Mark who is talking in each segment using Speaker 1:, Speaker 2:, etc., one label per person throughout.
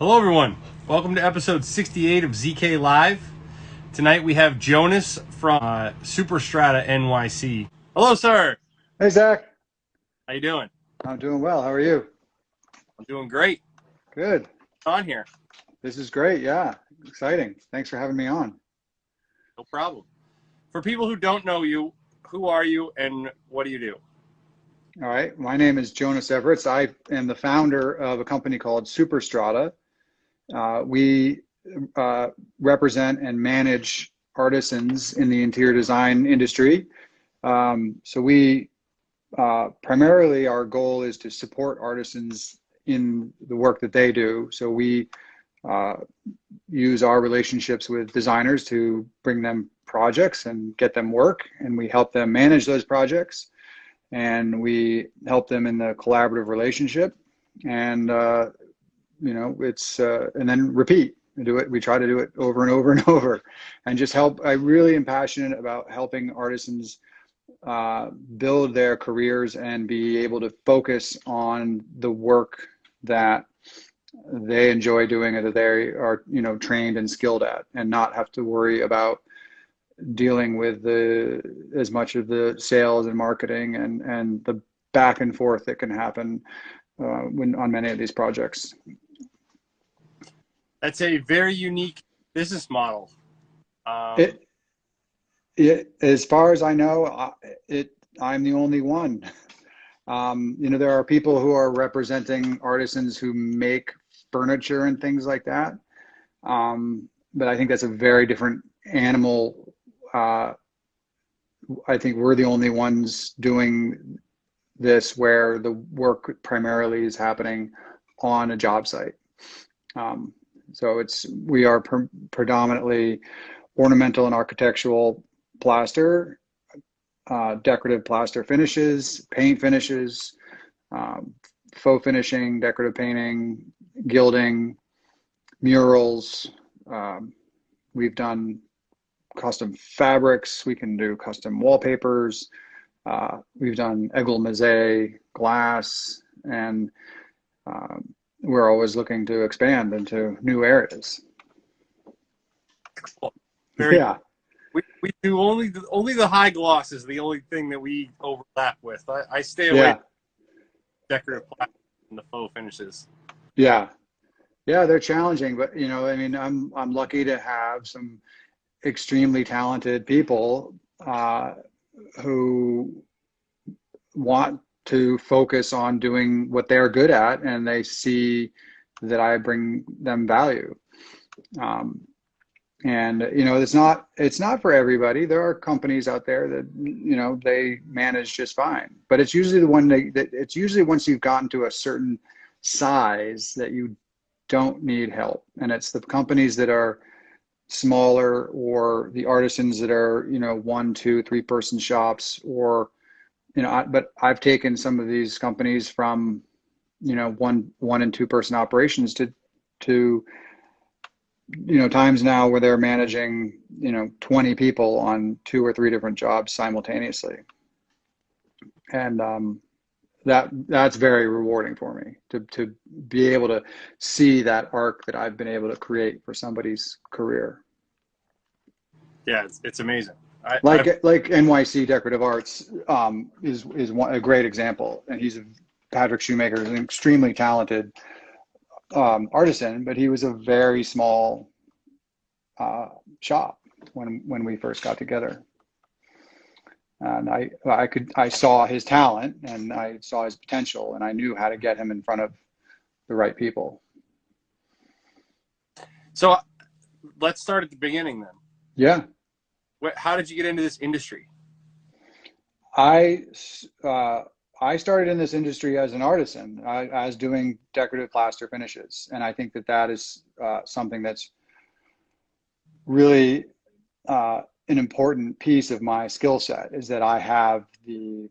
Speaker 1: Hello, everyone. Welcome to episode 68 of ZK Live. Tonight we have Jonas from uh, Superstrata NYC. Hello, sir.
Speaker 2: Hey, Zach.
Speaker 1: How you doing?
Speaker 2: I'm doing well. How are you?
Speaker 1: I'm doing great.
Speaker 2: Good.
Speaker 1: On here.
Speaker 2: This is great. Yeah. Exciting. Thanks for having me on.
Speaker 1: No problem. For people who don't know you, who are you and what do you do?
Speaker 2: All right. My name is Jonas Everets. I am the founder of a company called Superstrata. Uh, we uh, represent and manage artisans in the interior design industry. Um, so we uh, primarily our goal is to support artisans in the work that they do. So we uh, use our relationships with designers to bring them projects and get them work, and we help them manage those projects, and we help them in the collaborative relationship, and uh, you know it's uh, and then repeat. and do it. We try to do it over and over and over, and just help. I really am passionate about helping artisans uh, build their careers and be able to focus on the work that they enjoy doing and that they are you know trained and skilled at and not have to worry about dealing with the as much of the sales and marketing and and the back and forth that can happen uh, when on many of these projects
Speaker 1: that's a very unique business model
Speaker 2: um, it, it, as far as i know it i'm the only one um, you know there are people who are representing artisans who make furniture and things like that. Um, but I think that's a very different animal. Uh, I think we're the only ones doing this where the work primarily is happening on a job site. Um, so it's we are pre- predominantly ornamental and architectural plaster, uh, decorative plaster finishes, paint finishes, um, faux finishing, decorative painting, gilding, murals. Um, we've done custom fabrics. We can do custom wallpapers. Uh, we've done Eglomisé glass, and um, we're always looking to expand into new areas.
Speaker 1: Very yeah. We, we do only the, only the high gloss is the only thing that we overlap with. I, I stay away yeah. decorative plastic and the faux finishes.
Speaker 2: Yeah, yeah, they're challenging, but you know, I mean, I'm I'm lucky to have some extremely talented people uh, who want to focus on doing what they're good at, and they see that I bring them value. Um, and you know, it's not it's not for everybody. There are companies out there that you know they manage just fine, but it's usually the one that, that it's usually once you've gotten to a certain size that you don't need help. And it's the companies that are smaller or the artisans that are, you know, one, two, three person shops or, you know, I, but I've taken some of these companies from, you know, one, one and two person operations to, to, you know, times now where they're managing, you know, 20 people on two or three different jobs simultaneously. And, um, that that's very rewarding for me to to be able to see that arc that I've been able to create for somebody's career.
Speaker 1: Yeah, it's, it's amazing. I,
Speaker 2: like I've... like NYC Decorative Arts um, is is one, a great example, and he's a, Patrick Shoemaker is an extremely talented um, artisan, but he was a very small uh, shop when when we first got together and I I could I saw his talent and I saw his potential and I knew how to get him in front of the right people.
Speaker 1: So let's start at the beginning then.
Speaker 2: Yeah.
Speaker 1: How did you get into this industry?
Speaker 2: I uh, I started in this industry as an artisan. I, was doing decorative plaster finishes, and I think that that is uh, something that's really uh, an important piece of my skill set is that I have the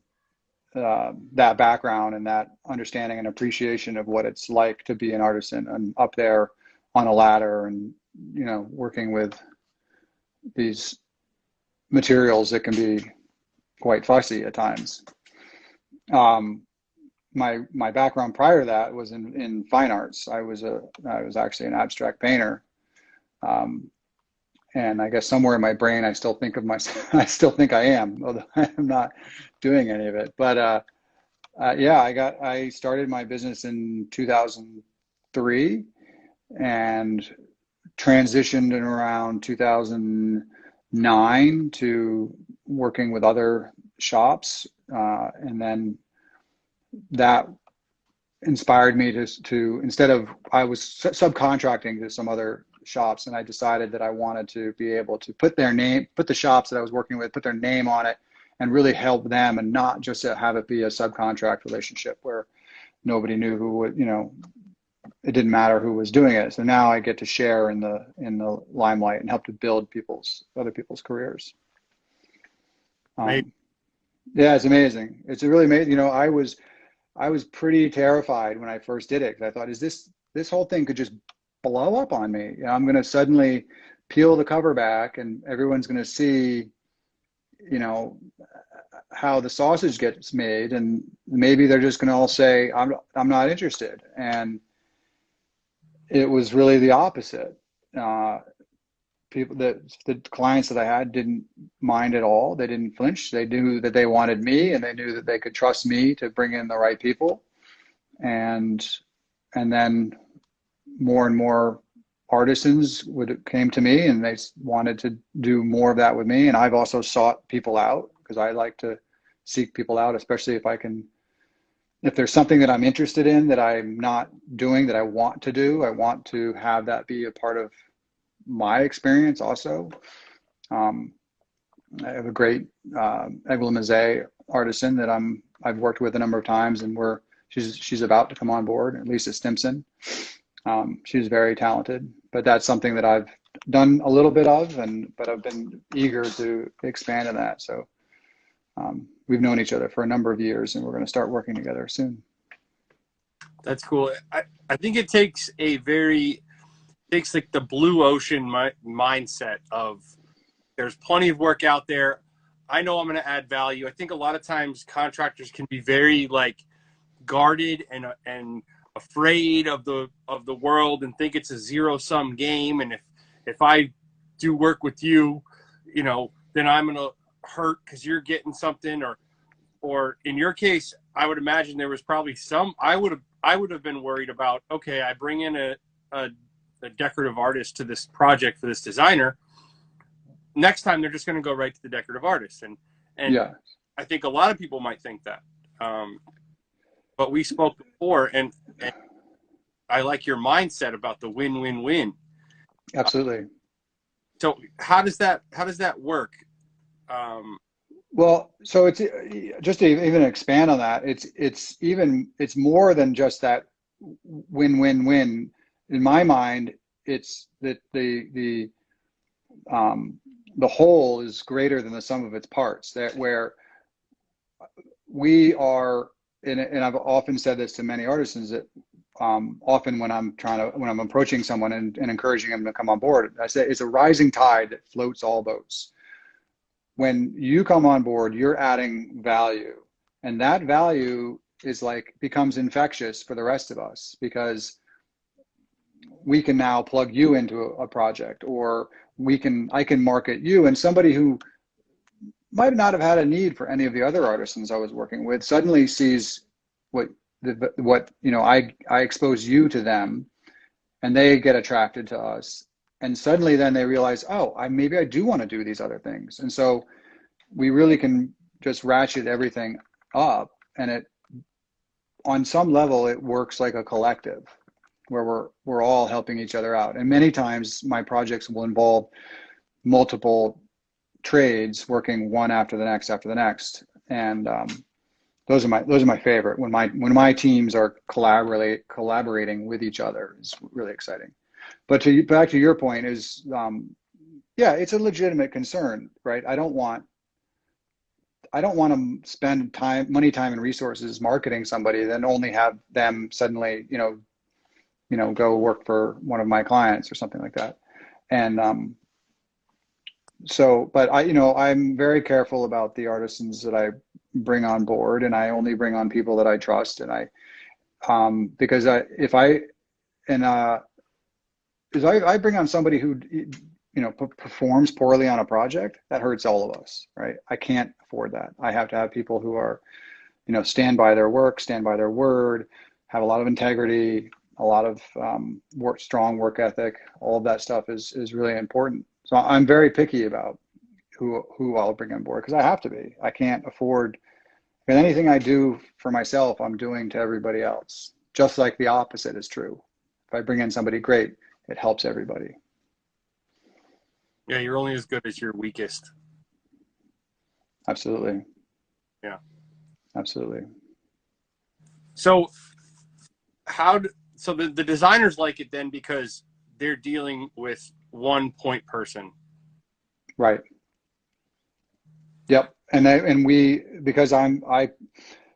Speaker 2: uh, that background and that understanding and appreciation of what it's like to be an artisan and up there on a ladder and you know working with these materials that can be quite fussy at times. Um, my my background prior to that was in in fine arts. I was a I was actually an abstract painter. Um, and I guess somewhere in my brain, I still think of myself. I still think I am, although I'm not doing any of it. But uh, uh, yeah, I got I started my business in 2003 and transitioned in around 2009 to working with other shops, uh, and then that inspired me to to instead of I was subcontracting to some other shops and I decided that I wanted to be able to put their name, put the shops that I was working with, put their name on it and really help them and not just have it be a subcontract relationship where nobody knew who would, you know, it didn't matter who was doing it. So now I get to share in the in the limelight and help to build people's other people's careers. Um, yeah, it's amazing. It's really amazing. You know, I was I was pretty terrified when I first did it because I thought, is this this whole thing could just blow up on me. You know, I'm going to suddenly peel the cover back and everyone's going to see, you know, how the sausage gets made. And maybe they're just going to all say, I'm, I'm not interested. And it was really the opposite. Uh, people that the clients that I had didn't mind at all. They didn't flinch. They knew that they wanted me and they knew that they could trust me to bring in the right people. And, and then more and more artisans would came to me and they wanted to do more of that with me and i've also sought people out because i like to seek people out especially if i can if there's something that i'm interested in that i'm not doing that i want to do i want to have that be a part of my experience also um, i have a great uh, Eglomisé artisan that i'm i've worked with a number of times and we're she's she's about to come on board lisa stimson um, she's very talented, but that's something that I've done a little bit of, and but I've been eager to expand in that. So um, we've known each other for a number of years, and we're going to start working together soon.
Speaker 1: That's cool. I, I think it takes a very takes like the blue ocean mi- mindset of there's plenty of work out there. I know I'm going to add value. I think a lot of times contractors can be very like guarded and and afraid of the of the world and think it's a zero sum game and if if I do work with you, you know, then I'm going to hurt cuz you're getting something or or in your case, I would imagine there was probably some I would have I would have been worried about okay, I bring in a a, a decorative artist to this project for this designer. Next time they're just going to go right to the decorative artist and and yeah. I think a lot of people might think that. Um, but we spoke before, and, and I like your mindset about the win-win-win.
Speaker 2: Absolutely.
Speaker 1: so how does that how does that work? Um,
Speaker 2: well, so it's just to even expand on that. It's it's even it's more than just that win-win-win. In my mind, it's that the the um, the whole is greater than the sum of its parts. That where we are and, and I've often said this to many artisans that um, often when I'm trying to when I'm approaching someone and, and encouraging them to come on board, I say it's a rising tide that floats all boats. When you come on board, you're adding value, and that value is like becomes infectious for the rest of us because we can now plug you into a, project or we can I can market you. And somebody who might not have had a need for any of the other artisans I was working with suddenly sees what the, what you know I I expose you to them and they get attracted to us and suddenly then they realize oh I maybe I do want to do these other things. And so we really can just ratchet everything up and it on some level it works like a collective where we're we're all helping each other out. And many times my projects will involve multiple trades working one after the next after the next. And um, those are my those are my favorite. When my when my teams are collaborate collaborating with each other is really exciting but to back to your point is um, yeah it's a legitimate concern right? I don't want i don't want to spend time money time and resources marketing somebody then only have them suddenly you know you know go work for one of my clients or something like that. And um, so but i you know i'm very careful about the artisans that i bring on board, and I only bring on people that I trust, and I um, because I if I and uh, is I, I bring on somebody who you know performs poorly on a project that hurts all of us, right? I can't afford that. I have to have people who are you know stand by their work, stand by their word, have a lot of integrity, a lot of um, work, strong work ethic. All of that stuff is is really important. So I'm very picky about who who I'll bring on board because I have to be. I can't afford. And anything I do for myself, I'm doing to everybody else. Just like the opposite is true. If I bring in somebody great, it helps everybody.
Speaker 1: Yeah, you're only as good as your weakest.
Speaker 2: Absolutely.
Speaker 1: Yeah.
Speaker 2: Absolutely.
Speaker 1: So, how? Do, so the, the designers like it then because they're dealing with one point person.
Speaker 2: Right. Yep. And they, and we because I'm I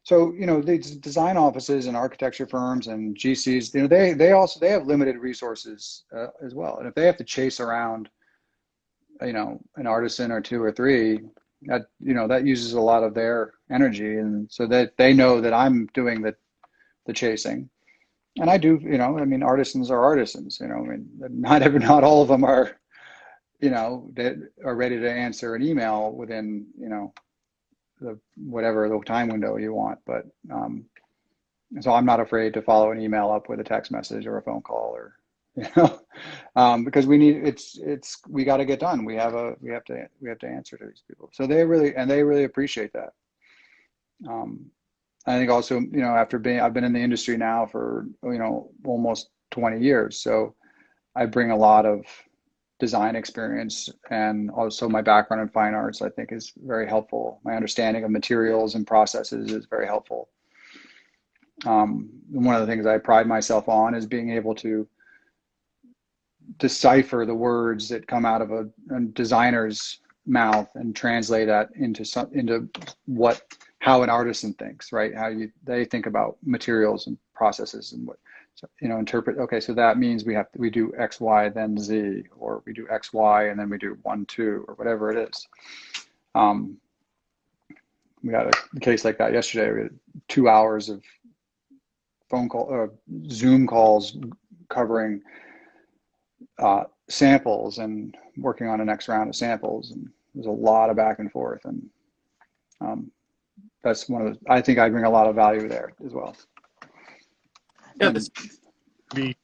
Speaker 2: so you know these design offices and architecture firms and GCs you know they they also they have limited resources uh, as well. And if they have to chase around you know an artisan or two or three that you know that uses a lot of their energy. And so that they know that I'm doing the the chasing. And I do you know I mean artisans are artisans you know I mean not every not all of them are you know that are ready to answer an email within you know the whatever the time window you want but um so I'm not afraid to follow an email up with a text message or a phone call or you know um, because we need it's it's we got to get done. We have a we have to we have to answer to these people. So they really and they really appreciate that. Um, i think also you know after being i've been in the industry now for you know almost 20 years. So i bring a lot of design experience and also my background in fine arts i think is very helpful. My understanding of materials and processes is very helpful. Um, one of the things i pride myself on is being able to decipher the words that come out of a, a designer's mouth and translate that into some into what how an artisan thinks right? How you they think about materials and processes and what so, you know interpret okay so that means we have to, we do x y then z or we do x y and then we do one two or whatever it is um, we had a case like that yesterday we had two hours of phone call uh, zoom calls covering uh, samples and working on the next round of samples. And there's a lot of back and forth. And um, that's one of the, I think I bring a lot of value there as well.
Speaker 1: Yeah, this can be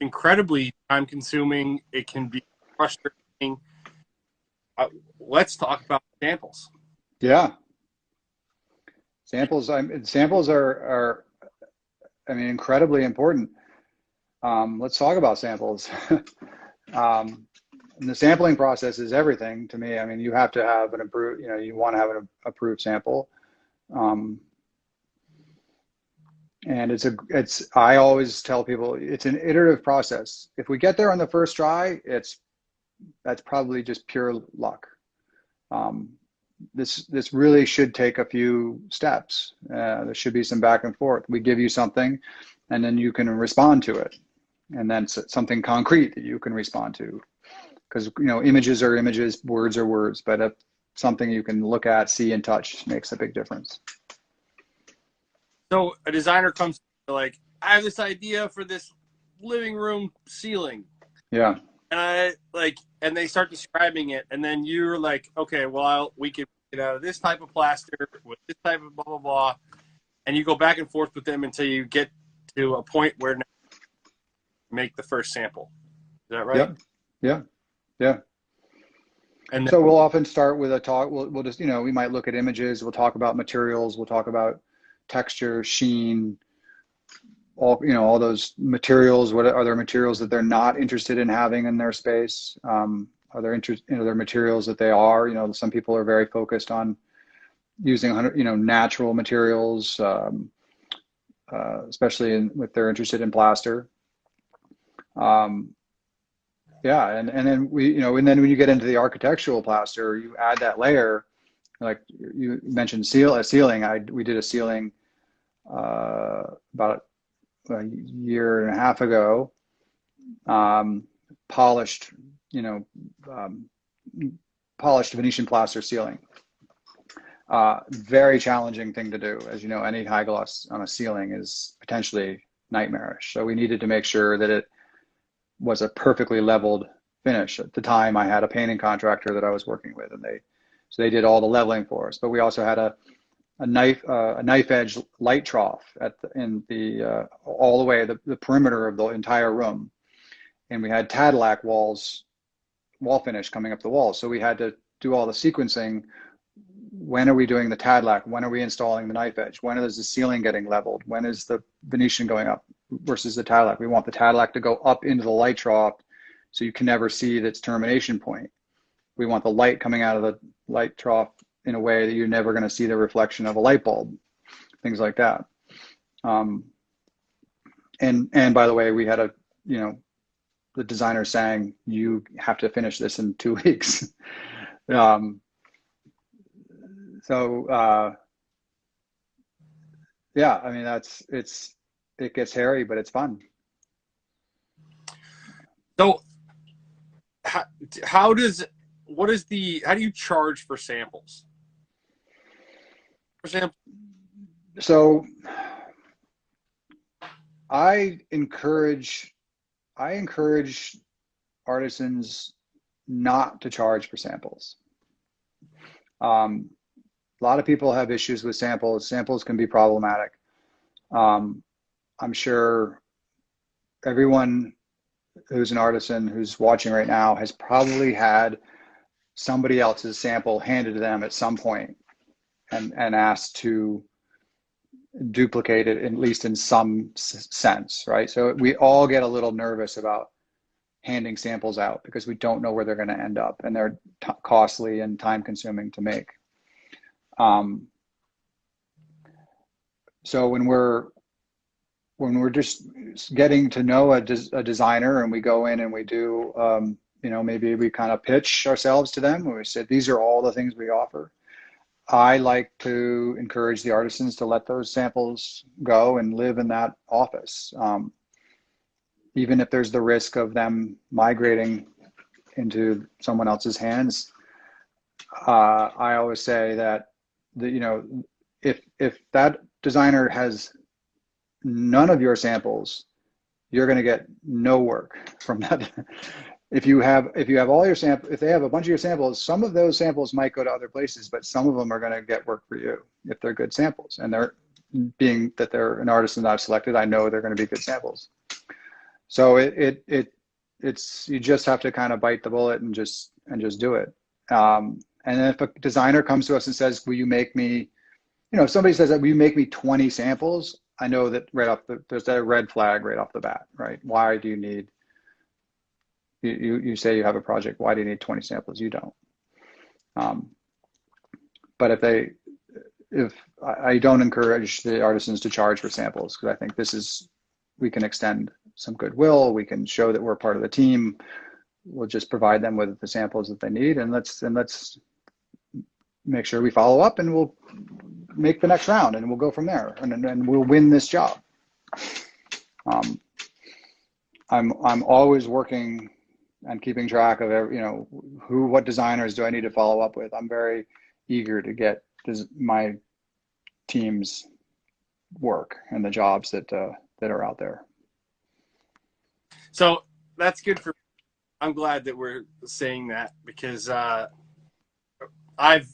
Speaker 1: incredibly time consuming. It can be frustrating. Uh, let's talk about samples.
Speaker 2: Yeah. Samples, I'm, samples are, are, I mean, incredibly important. Um, let's talk about samples. um, the sampling process is everything to me. I mean, you have to have an approved, you know, you want to have an approved sample. Um, and it's a, it's, I always tell people it's an iterative process. If we get there on the first try, it's, that's probably just pure luck. Um, this, this really should take a few steps. Uh, there should be some back and forth. We give you something and then you can respond to it and then something concrete that you can respond to because you know images are images words are words but if something you can look at see and touch makes a big difference
Speaker 1: so a designer comes like i have this idea for this living room ceiling
Speaker 2: yeah
Speaker 1: and i like and they start describing it and then you're like okay well we can get out of this type of plaster with this type of blah blah blah and you go back and forth with them until you get to a point where make the first sample. Is that right?
Speaker 2: Yeah. Yeah. Yeah.
Speaker 1: And
Speaker 2: so we'll often start with a talk. We'll, we'll just, you know, we might look at images. We'll talk about materials. We'll talk about texture, sheen, all, you know, all those materials. What are there materials that they're not interested in having in their space? Um, are there interest, you know, there materials that they are, you know, some people are very focused on using, you know, natural materials, um, uh, especially in, if they're interested in plaster. Um, yeah, and and then we, you know, and then when you get into the architectural plaster, you add that layer. Like you mentioned, seal a ceiling. I we did a ceiling uh, about a year and a half ago. Um, polished, you know, um, polished Venetian plaster ceiling. Uh, very challenging thing to do. As you know, any high gloss on a ceiling is potentially nightmarish. So we needed to make sure that it was a perfectly leveled finish. At the time, I had a painting contractor that I was working with, and they so they did all the leveling for us. But we also had a a knife uh, a knife edge light trough at the, in the uh, all the way the, the perimeter of the entire room, and we had Tadelakt walls wall finish coming up the walls. So we had to do all the sequencing. When are we doing the Tadelakt? When are we installing the knife edge? When is the ceiling getting leveled? When is the Venetian going up versus the Tadelakt? We want the Tadelakt to go up into the light trough so you can never see its termination point. We want the light coming out of the light trough in a way that you're never going to see the reflection of a light bulb, things like that. Um, and and by the way, we had a you know the designer saying you have to finish this in two weeks. um, so uh, yeah, I mean that's it's it gets hairy, but it's fun.
Speaker 1: So how, how does what is the how do you charge for samples? For example,
Speaker 2: so I encourage I encourage artisans not to charge for samples. Um, a lot of people have issues with samples. Samples can be problematic. Um, I'm sure everyone who's an artisan who's watching right now has probably had somebody else's sample handed to them at some point and, and asked to duplicate it at least in some sense, right? So we all get a little nervous about handing samples out because we don't know where they're going to end up and they're t- costly and time consuming to make. Um, so when we're when we're just getting to know a, des- a designer and we go in and we do um, you know maybe we kind of pitch ourselves to them we said these are all the things we offer I like to encourage the artisans to let those samples go and live in that office. Um, even if there's the risk of them migrating into someone else's hands, uh, I always say that the, you know if if that designer has none of your samples, you're going to get no work from that if you have if you have all your sample if they have a bunch of your samples some of those samples might go to other places but some of them are going to get work for you if they're good samples and they're being that they're an artist that i've selected i know they're going to be good samples. So it it, it it's you just have to kind of bite the bullet and just and just do it. Um, and if a designer comes to us and says will you make me you know if somebody says that will you make me 20 samples? I know that right off the there's that red flag right off the bat right? Why do you need you, you, say you have a project, why do you need 20 samples? You don't. Um, but if they, if I don't encourage the artisans to charge for samples, because I think this is, we can extend some goodwill, we can show that we're part of the team. We'll just provide them with the samples that they need and let's, and let's make sure we follow up and we'll make the next round and we'll go from there and, and we'll win this job. Um, I'm, I'm always working and keeping track of every, you know who what designers do I need to follow up with. I'm very eager to get my team's work and the jobs that uh, that are out there.
Speaker 1: So that's good for. I'm glad that we're saying that because uh, I've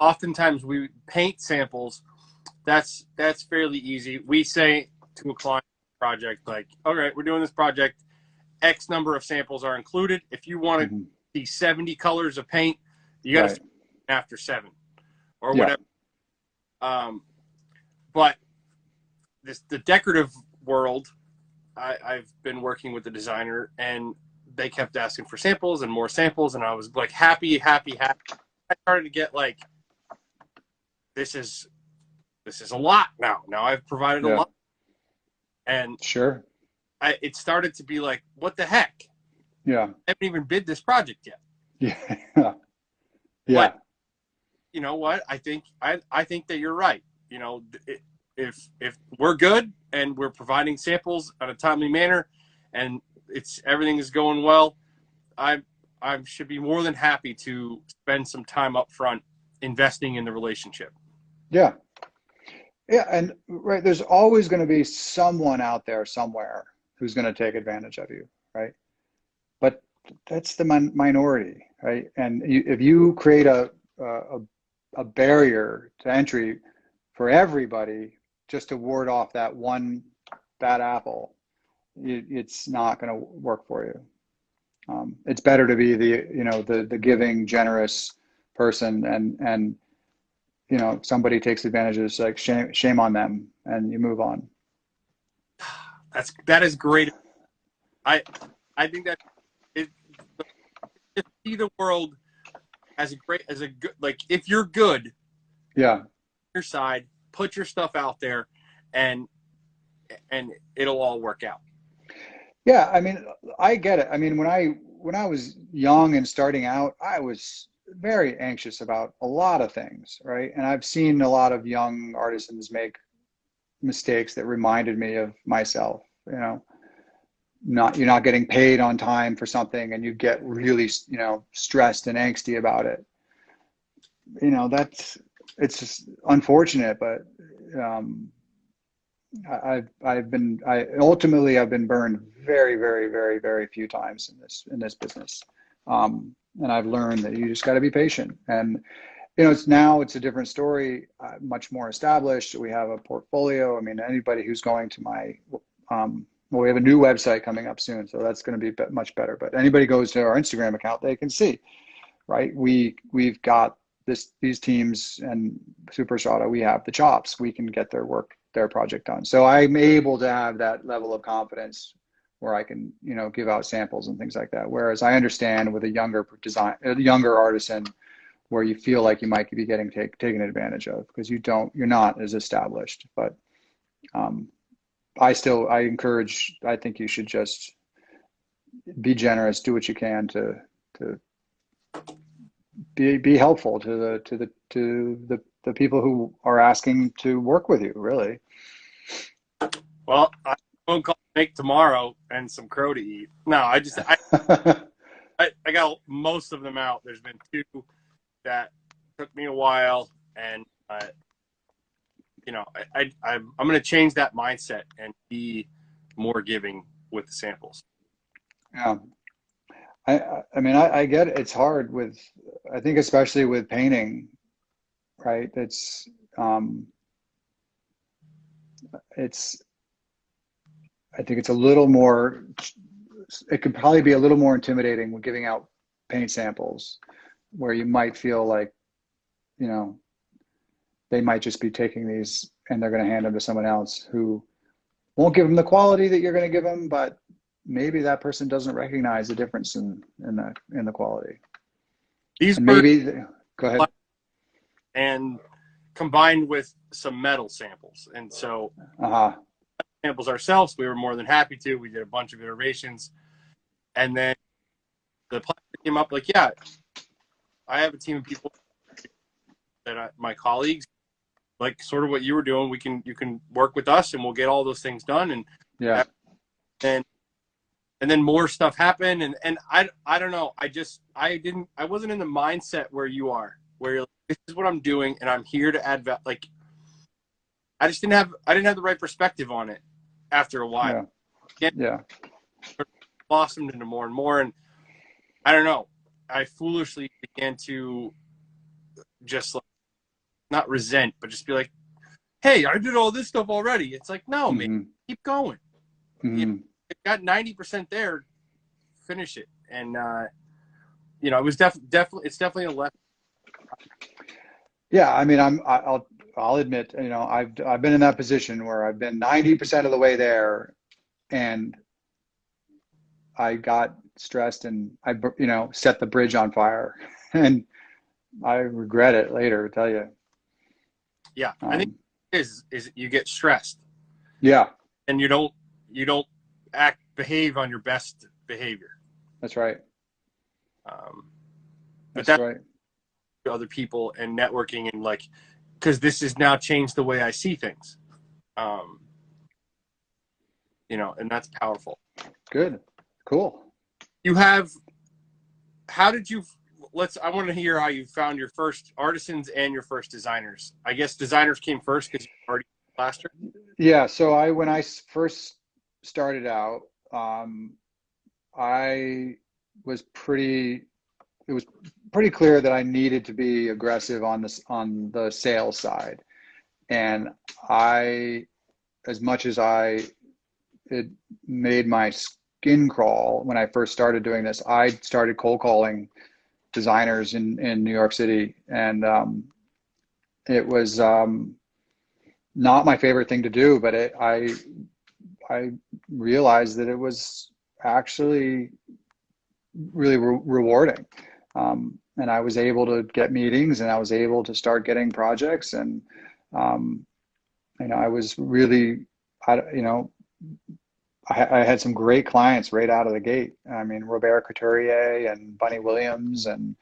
Speaker 1: oftentimes we paint samples. That's that's fairly easy. We say to a client project like, "All right, we're doing this project X number of samples are included. If you want to mm-hmm. see 70 colors of paint, you got to right. after seven or yeah. whatever. Um, but this the decorative world, I, I've been working with the designer and they kept asking for samples and more samples, and I was like happy, happy, happy. I started to get like, this is this is a lot now. Now I've provided yeah. a lot, and
Speaker 2: sure,
Speaker 1: I, it started to be like, what the heck?
Speaker 2: Yeah.
Speaker 1: I haven't even bid this project yet.
Speaker 2: Yeah. yeah.
Speaker 1: But, you know what? I think I I think that you're right. You know, if if we're good and we're providing samples in a timely manner, and it's everything is going well, I I should be more than happy to spend some time up front investing in the relationship.
Speaker 2: Yeah. Yeah, and right, there's always going to be someone out there somewhere who's going to take advantage of you, right? But that's the min- minority, right? And you, if you create a, a a barrier to entry for everybody just to ward off that one bad apple, it, it's not going to work for you. Um, it's better to be the you know the the giving, generous person, and and you know somebody takes advantage of this, like shame shame on them, and you move on.
Speaker 1: That's that is great. I I think that it see the world as a great as a good like if you're good,
Speaker 2: Yeah,
Speaker 1: your side, put your stuff out there, and and it'll all work out.
Speaker 2: yeah. I mean, I get it. I mean, when I when I was young and starting out, I was very anxious about a lot of things, right? And I've seen a lot of young artisans make mistakes that reminded me of myself. You know, not you're not getting paid on time for something, and you get really you know stressed and angsty about it. You know, that's it's just unfortunate, but um, I've I've been I ultimately I've been burned very very very very few times in this in this business, um, and I've learned that you just got to be patient. And you know, it's now it's a different story, uh, much more established. We have a portfolio. I mean, anybody who's going to my um, well, we have a new website coming up soon, so that's going to be much better. But anybody goes to our Instagram account, they can see, right? We we've got this these teams and Super Strata. We have the chops. We can get their work their project done. So I'm able to have that level of confidence where I can, you know, give out samples and things like that. Whereas I understand with a younger design, a younger artisan, where you feel like you might be getting take, taken advantage of because you don't, you're not as established. But um, I still, I encourage. I think you should just be generous, do what you can to to be be helpful to the to the to the the people who are asking to work with you. Really.
Speaker 1: Well, I phone call make tomorrow and some crow to eat. No, I just I, I, I got most of them out. There's been two that took me a while, and uh, you know, I, I I'm I'm gonna change that mindset and be more giving with the samples.
Speaker 2: Yeah. I, I- I mean, I, I get it. It's hard with, I think especially with painting, right? It's, um, it's, I think it's a little more, it could probably be a little more intimidating when giving out paint samples where you might feel like, you know, they might just be taking these and they're going to hand them to someone else who won't give them the quality that you're going to give them, but maybe that person doesn't recognize the difference in in the in the quality.
Speaker 1: These
Speaker 2: And maybe the- go ahead.
Speaker 1: and combined with some metal samples, and so
Speaker 2: Uh-huh.
Speaker 1: samples ourselves. We were more than happy to. We did a bunch of iterations, and then the plastic came up like, yeah, I have a team of people that I, my colleagues, like sort of what you were doing. We can you can work with us, and we'll get all those things done. And
Speaker 2: Yeah.
Speaker 1: and and then more stuff happened, and and I I don't know. I just I didn't I wasn't in the mindset where you are, where you're like, this is what I'm doing, and I'm here to add value. Like I just didn't have I didn't have the right perspective on it after a while.
Speaker 2: Yeah. Yeah.
Speaker 1: blossomed into more and more and i don't know i foolishly began to just like not resent but just be like hey i did all this stuff already it's like no man
Speaker 2: Mhm.
Speaker 1: keep going
Speaker 2: Mhm.
Speaker 1: it got 90% there finish it and uh you know it was def- definitely it's definitely a lesson
Speaker 2: Yeah, I mean, I'm I'll I'll admit, you know, I've I've been in that position where I've been 90% of the way there and I got stressed and I you know, set the bridge on fire and I regret it later, I tell you.
Speaker 1: yeah i think
Speaker 2: Um,
Speaker 1: it is is you get stressed
Speaker 2: yeah,
Speaker 1: and you don't you don't act behave on your best behavior
Speaker 2: that's right.
Speaker 1: um but
Speaker 2: That's
Speaker 1: that
Speaker 2: right.
Speaker 1: other people and networking and like because this has now changed the way I see things. Um, you know, and that's powerful.
Speaker 2: Good. Cool.
Speaker 1: You have how did you let's. I want to hear how you found your first artisans and your first designers. I guess designers came first because you already plaster.
Speaker 2: Yeah. So I when i first started out, um, I was pretty. It was pretty clear that I needed to be aggressive on this on the sales side, and I, as much as I, it made my skin crawl when I first started doing this. I started cold calling designers in in New York City, and um, it was um, not my favorite thing to do, but it, I I realized that it was actually really re- rewarding, um, and I was able to get meetings, and I was able to start getting projects, and um, you know I was really, I, you know. I, had some great clients right out of the gate. I mean, Robert Couturier and Bunny Williams and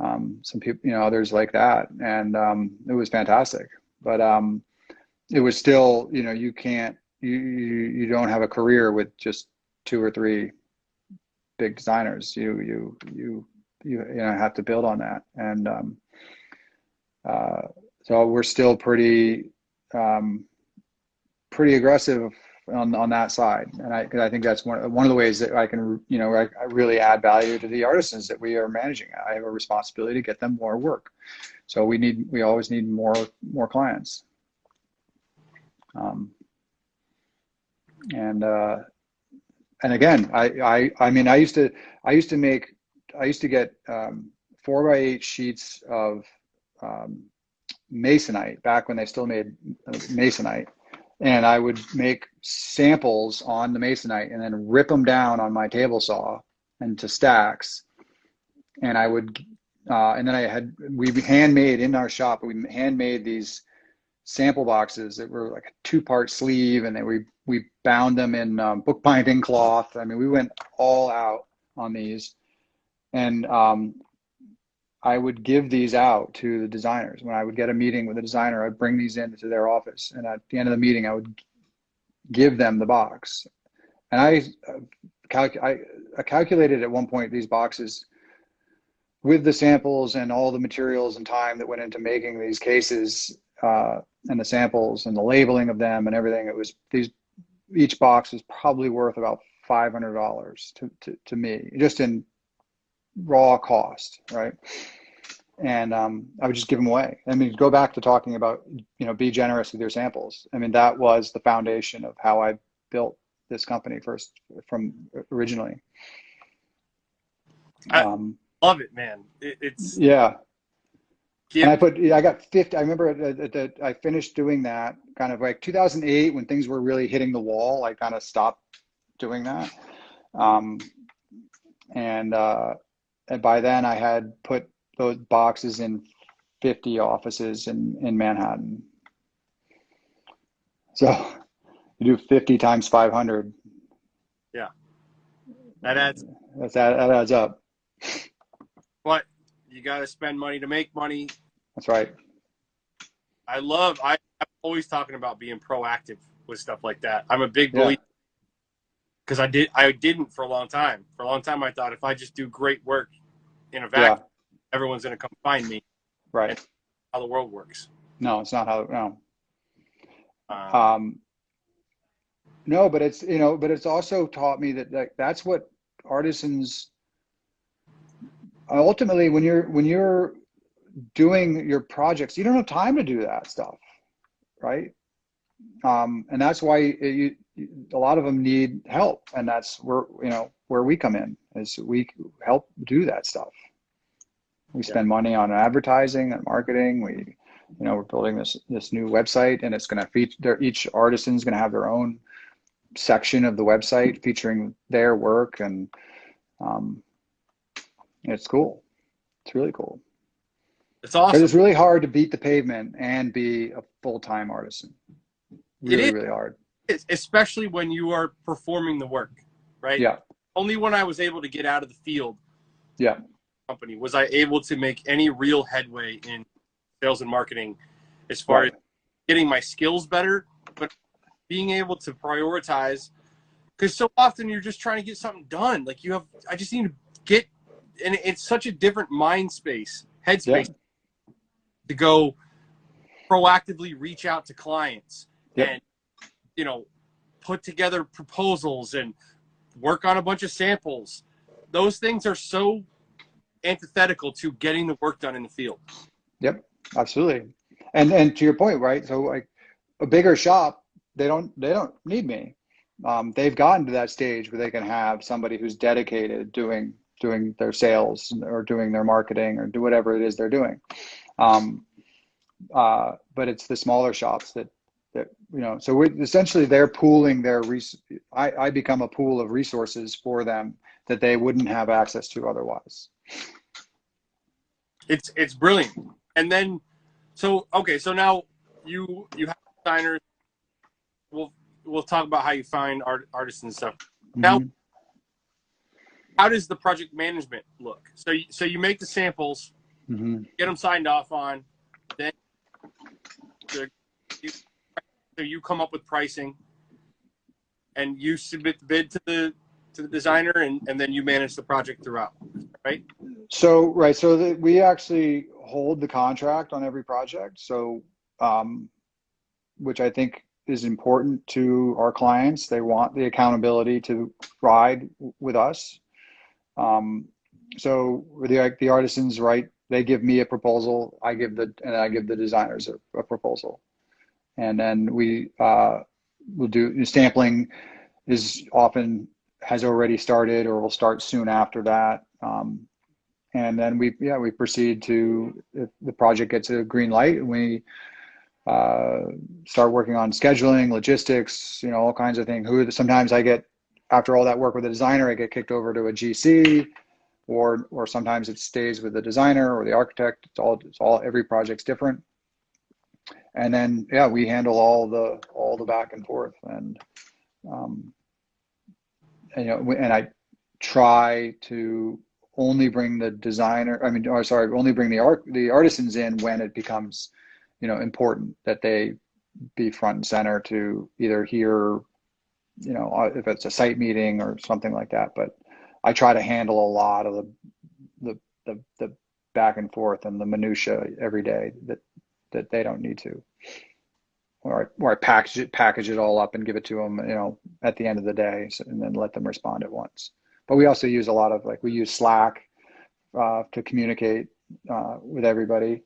Speaker 2: um, some people, you know, others like that. And um, it was fantastic. But um, it was still, you know, you can't, you, you, you don't have a career with just two or three big designers. You, you, you, you, you know, have to build on that. And um, uh, so we're still pretty, um, pretty aggressive on on that side, and I cause I think that's one one of the ways that I can you know I, I, really add value to the artisans that we are managing. I have a responsibility to get them more work, so we need we always need more more clients. Um, and uh, and again, I, I I mean I used to I used to make I used to get um, four by eight sheets of um, masonite back when they still made uh, masonite and I would make samples on the masonite and then rip them down on my table saw into stacks. And I would, uh, and then I had, we handmade in our shop, we handmade these sample boxes that were like a two part sleeve and then we, we bound them in um, bookbinding cloth. I mean, we went all out on these. And um, I would give these out to the designers. When I would get a meeting with a designer, I'd bring these into their office, and at the end of the meeting, I would give them the box. And I, calc- I, I calculated at one point these boxes with the samples and all the materials and time that went into making these cases uh, and the samples and the labeling of them and everything. It was these each box was probably worth about five hundred dollars to, to to me, just in raw cost, right? And um, I would just give them away. I mean, go back to talking about, you know, be generous with your samples. I mean, that was the foundation of how I built this company first from originally.
Speaker 1: I um, love it, man. It, it's
Speaker 2: yeah. Give, and I put, I got 50. I remember that I finished doing that kind of like 2008 when things were really hitting the wall. I kind of stopped doing that. Um, and uh, and by then I had put those boxes in 50 offices in, in Manhattan. So you do 50 times 500.
Speaker 1: Yeah. That adds.
Speaker 2: That's, that, that adds up.
Speaker 1: But you got to spend money to make money.
Speaker 2: That's right.
Speaker 1: I love, I, I'm always talking about being proactive with stuff like that. I'm a big believer. Yeah because I did I didn't for a long time. For a long time, I thought if I just do great work in a vacuum, yeah. everyone's going to come find me.
Speaker 2: Right.
Speaker 1: how the world works.
Speaker 2: No, it's not how. No. Um, um, no, but it's you know, but it's also taught me that like that's what artisans. Ultimately, when you're when you're doing your projects, you don't have time to do that stuff, right? Um, and that's why you, a lot of them need help, and that's where you know where we come in is we help do that stuff. We spend yeah. money on advertising and marketing. We, you know, we're building this this new website, and it's going to feature each artisan is going to have their own section of the website featuring their work, and um, it's cool. It's really cool.
Speaker 1: It's awesome.
Speaker 2: It's really hard to beat the pavement and be a full time artisan. Really, really hard
Speaker 1: especially when you are performing the work, right?
Speaker 2: Yeah.
Speaker 1: Only when I was able to get out of the field,
Speaker 2: yeah,
Speaker 1: company was I able to make any real headway in sales and marketing, as far right. as getting my skills better, but being able to prioritize. Because so often you're just trying to get something done. Like you have, I just need to get and it's such a different mind space, headspace
Speaker 2: Yeah.
Speaker 1: to go proactively reach out to clients
Speaker 2: Yep.
Speaker 1: and you know put together proposals and work on a bunch of samples. Those things are so antithetical to getting the work done in the field.
Speaker 2: Yep, absolutely. And and to your point, right? So like a bigger shop, they don't they don't need me. Um, they've gotten to that stage where they can have somebody who's dedicated doing doing their sales or doing their marketing or do whatever it is they're doing. Um, uh, but it's the smaller shops that that you know. So we essentially they're pooling their res- I, I become a pool of resources for them that they wouldn't have access to otherwise.
Speaker 1: It's it's brilliant. And then so okay, so now you you have designers. We'll we'll talk about how you find art, artists and stuff. Now-
Speaker 2: Mhm.
Speaker 1: How does the project management look? So you, so you make the samples,
Speaker 2: Mhm.
Speaker 1: get them signed off on, then the, so you come up with pricing, and you submit the bid to the to the designer, and, and then you manage the project throughout, right?
Speaker 2: So right, so we actually hold the contract on every project. So, um, which I think is important to our clients. They want the accountability to ride with us. Um, so the the artisans, right? They give me a proposal. I give the and I give the designers a, a proposal, and then we uh, will do sampling. Is often has already started or will start soon after that. Um, and then we yeah we proceed to if the project gets a green light and we uh, start working on scheduling logistics you know all kinds of things who sometimes i get after all that work with the designer i get kicked over to a gc or or sometimes it stays with the designer or the architect it's all it's all every project's different and then yeah we handle all the all the back and forth and um and, you know and i try to only bring the designer i mean or sorry only bring the art the artisans in when it becomes you know important that they be front and center to either hear you know uh, if it's a site meeting or something like that. But i try to handle a lot of the the the, the back and forth and the minutia every day that that they don't need to. Or or I package it package it all up and give it to them you know at the end of the day so, and then let them respond at once. But we also use a lot of like we use slack uh, to communicate uh, with everybody.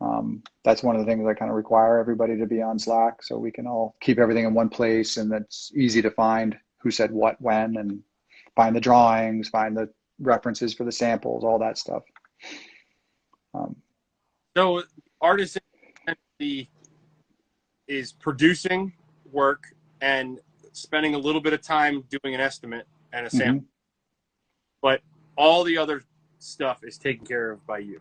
Speaker 2: Um, that's one of the things i kind of require everybody to be on slack so we can all keep everything in one place and that's easy to find who said what when and find the drawings find the references for the samples all that stuff. Um,
Speaker 1: So artisan is producing work and spending a little bit of time doing an estimate and a sample, but all the other stuff is taken care of by you.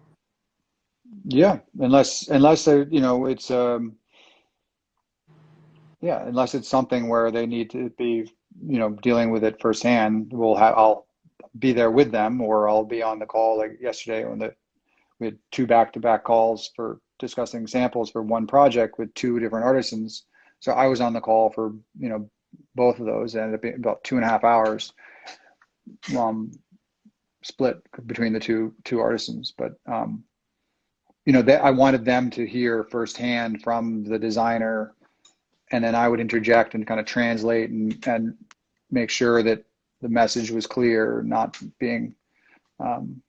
Speaker 2: Yeah, unless unless they you know it's um yeah unless it's something where they need to be you know dealing with it firsthand. We'll have I'll be there with them or I'll be on the call like yesterday when the we had two back to back calls for discussing samples for one project with two different artisans. So I was on the call for you know both of those. It ended up being about two and a half hours. Um, split between the two two artisans, but um, you know, they, I wanted them to hear firsthand from the designer, and then I would interject and kind of translate and, and make sure that the message was clear, not being, um,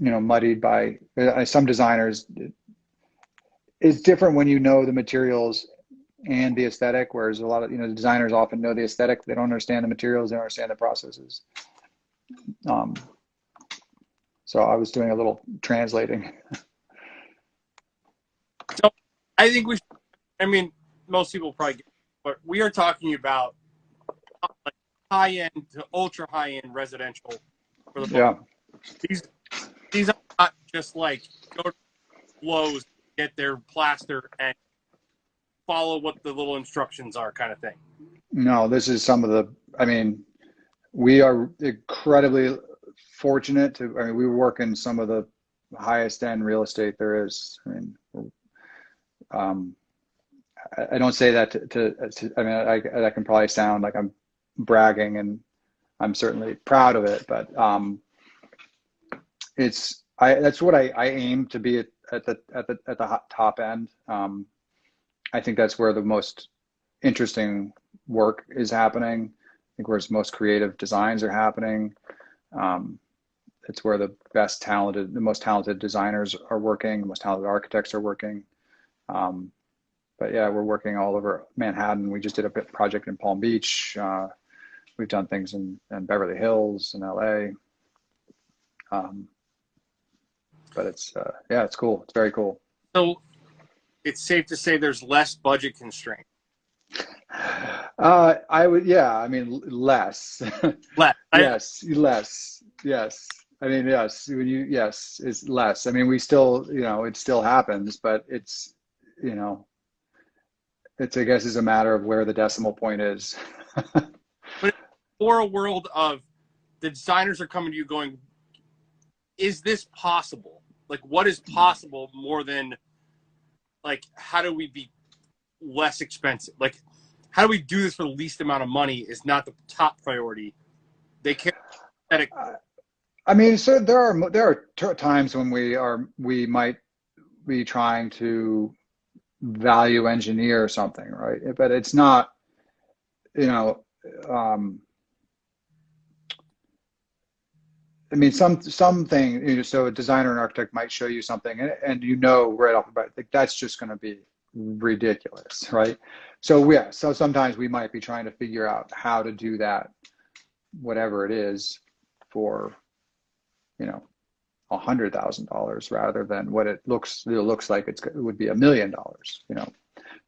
Speaker 2: you know, muddied by uh, some designers. It's different when you know the materials and the aesthetic, whereas a lot of you know designers often know the aesthetic, they don't understand the materials, they don't understand the processes. Um, so I was doing a little translating.
Speaker 1: So i think we. Should, I mean, most people probably, get, but we are talking about like high end to ultra high end residential for the
Speaker 2: Yeah.
Speaker 1: These these are not just like go to Lowe's, get their plaster and follow what the little instructions are, kind of thing.
Speaker 2: No, this is some of the, I mean, we are incredibly fortunate to, I mean, we work in some of the highest end real estate there is. I mean, um, I, don't say that to, to, to I mean, I, I can probably sound like I'm bragging and I'm certainly proud of it, but, um, it's I that's what I, I aim to be at, at the at the at the top end. Um, I think that's where the most interesting work is happening. I think where most creative designs are happening. Um, it's where the best talented, the most talented designers are working, the most talented architects are working. Um, but yeah, we're working all over Manhattan. We just did a project in Palm Beach. Uh, we've done things in, in Beverly Hills and LA. Um, but it's uh, yeah, it's cool. It's very cool.
Speaker 1: So it's safe to say there's less budget constraint.
Speaker 2: Uh, I would, yeah. I mean, less.
Speaker 1: Less.
Speaker 2: yes, less. Yes. I mean, yes. When you, yes, is less. I mean, we still, you know, it still happens, but it's, you know, it's I guess is a matter of where the decimal point is.
Speaker 1: but for a world of the designers are coming to you going, is this possible? Like, what is possible more than like how do we be less expensive? Like, how do we do this for the least amount of money is not the top priority. They care.
Speaker 2: I mean, so there are there are times when we are we might be trying to value engineer something, right? But it's not, you know. Um, I mean, some something. You know, so a designer and architect might show you something, and, and you know right off the bat, like that's just going to be ridiculous, right? So yeah, so sometimes we might be trying to figure out how to do that, whatever it is, for, you know, a hundred thousand dollars rather than what it looks it looks like it's it would be a million dollars, you know.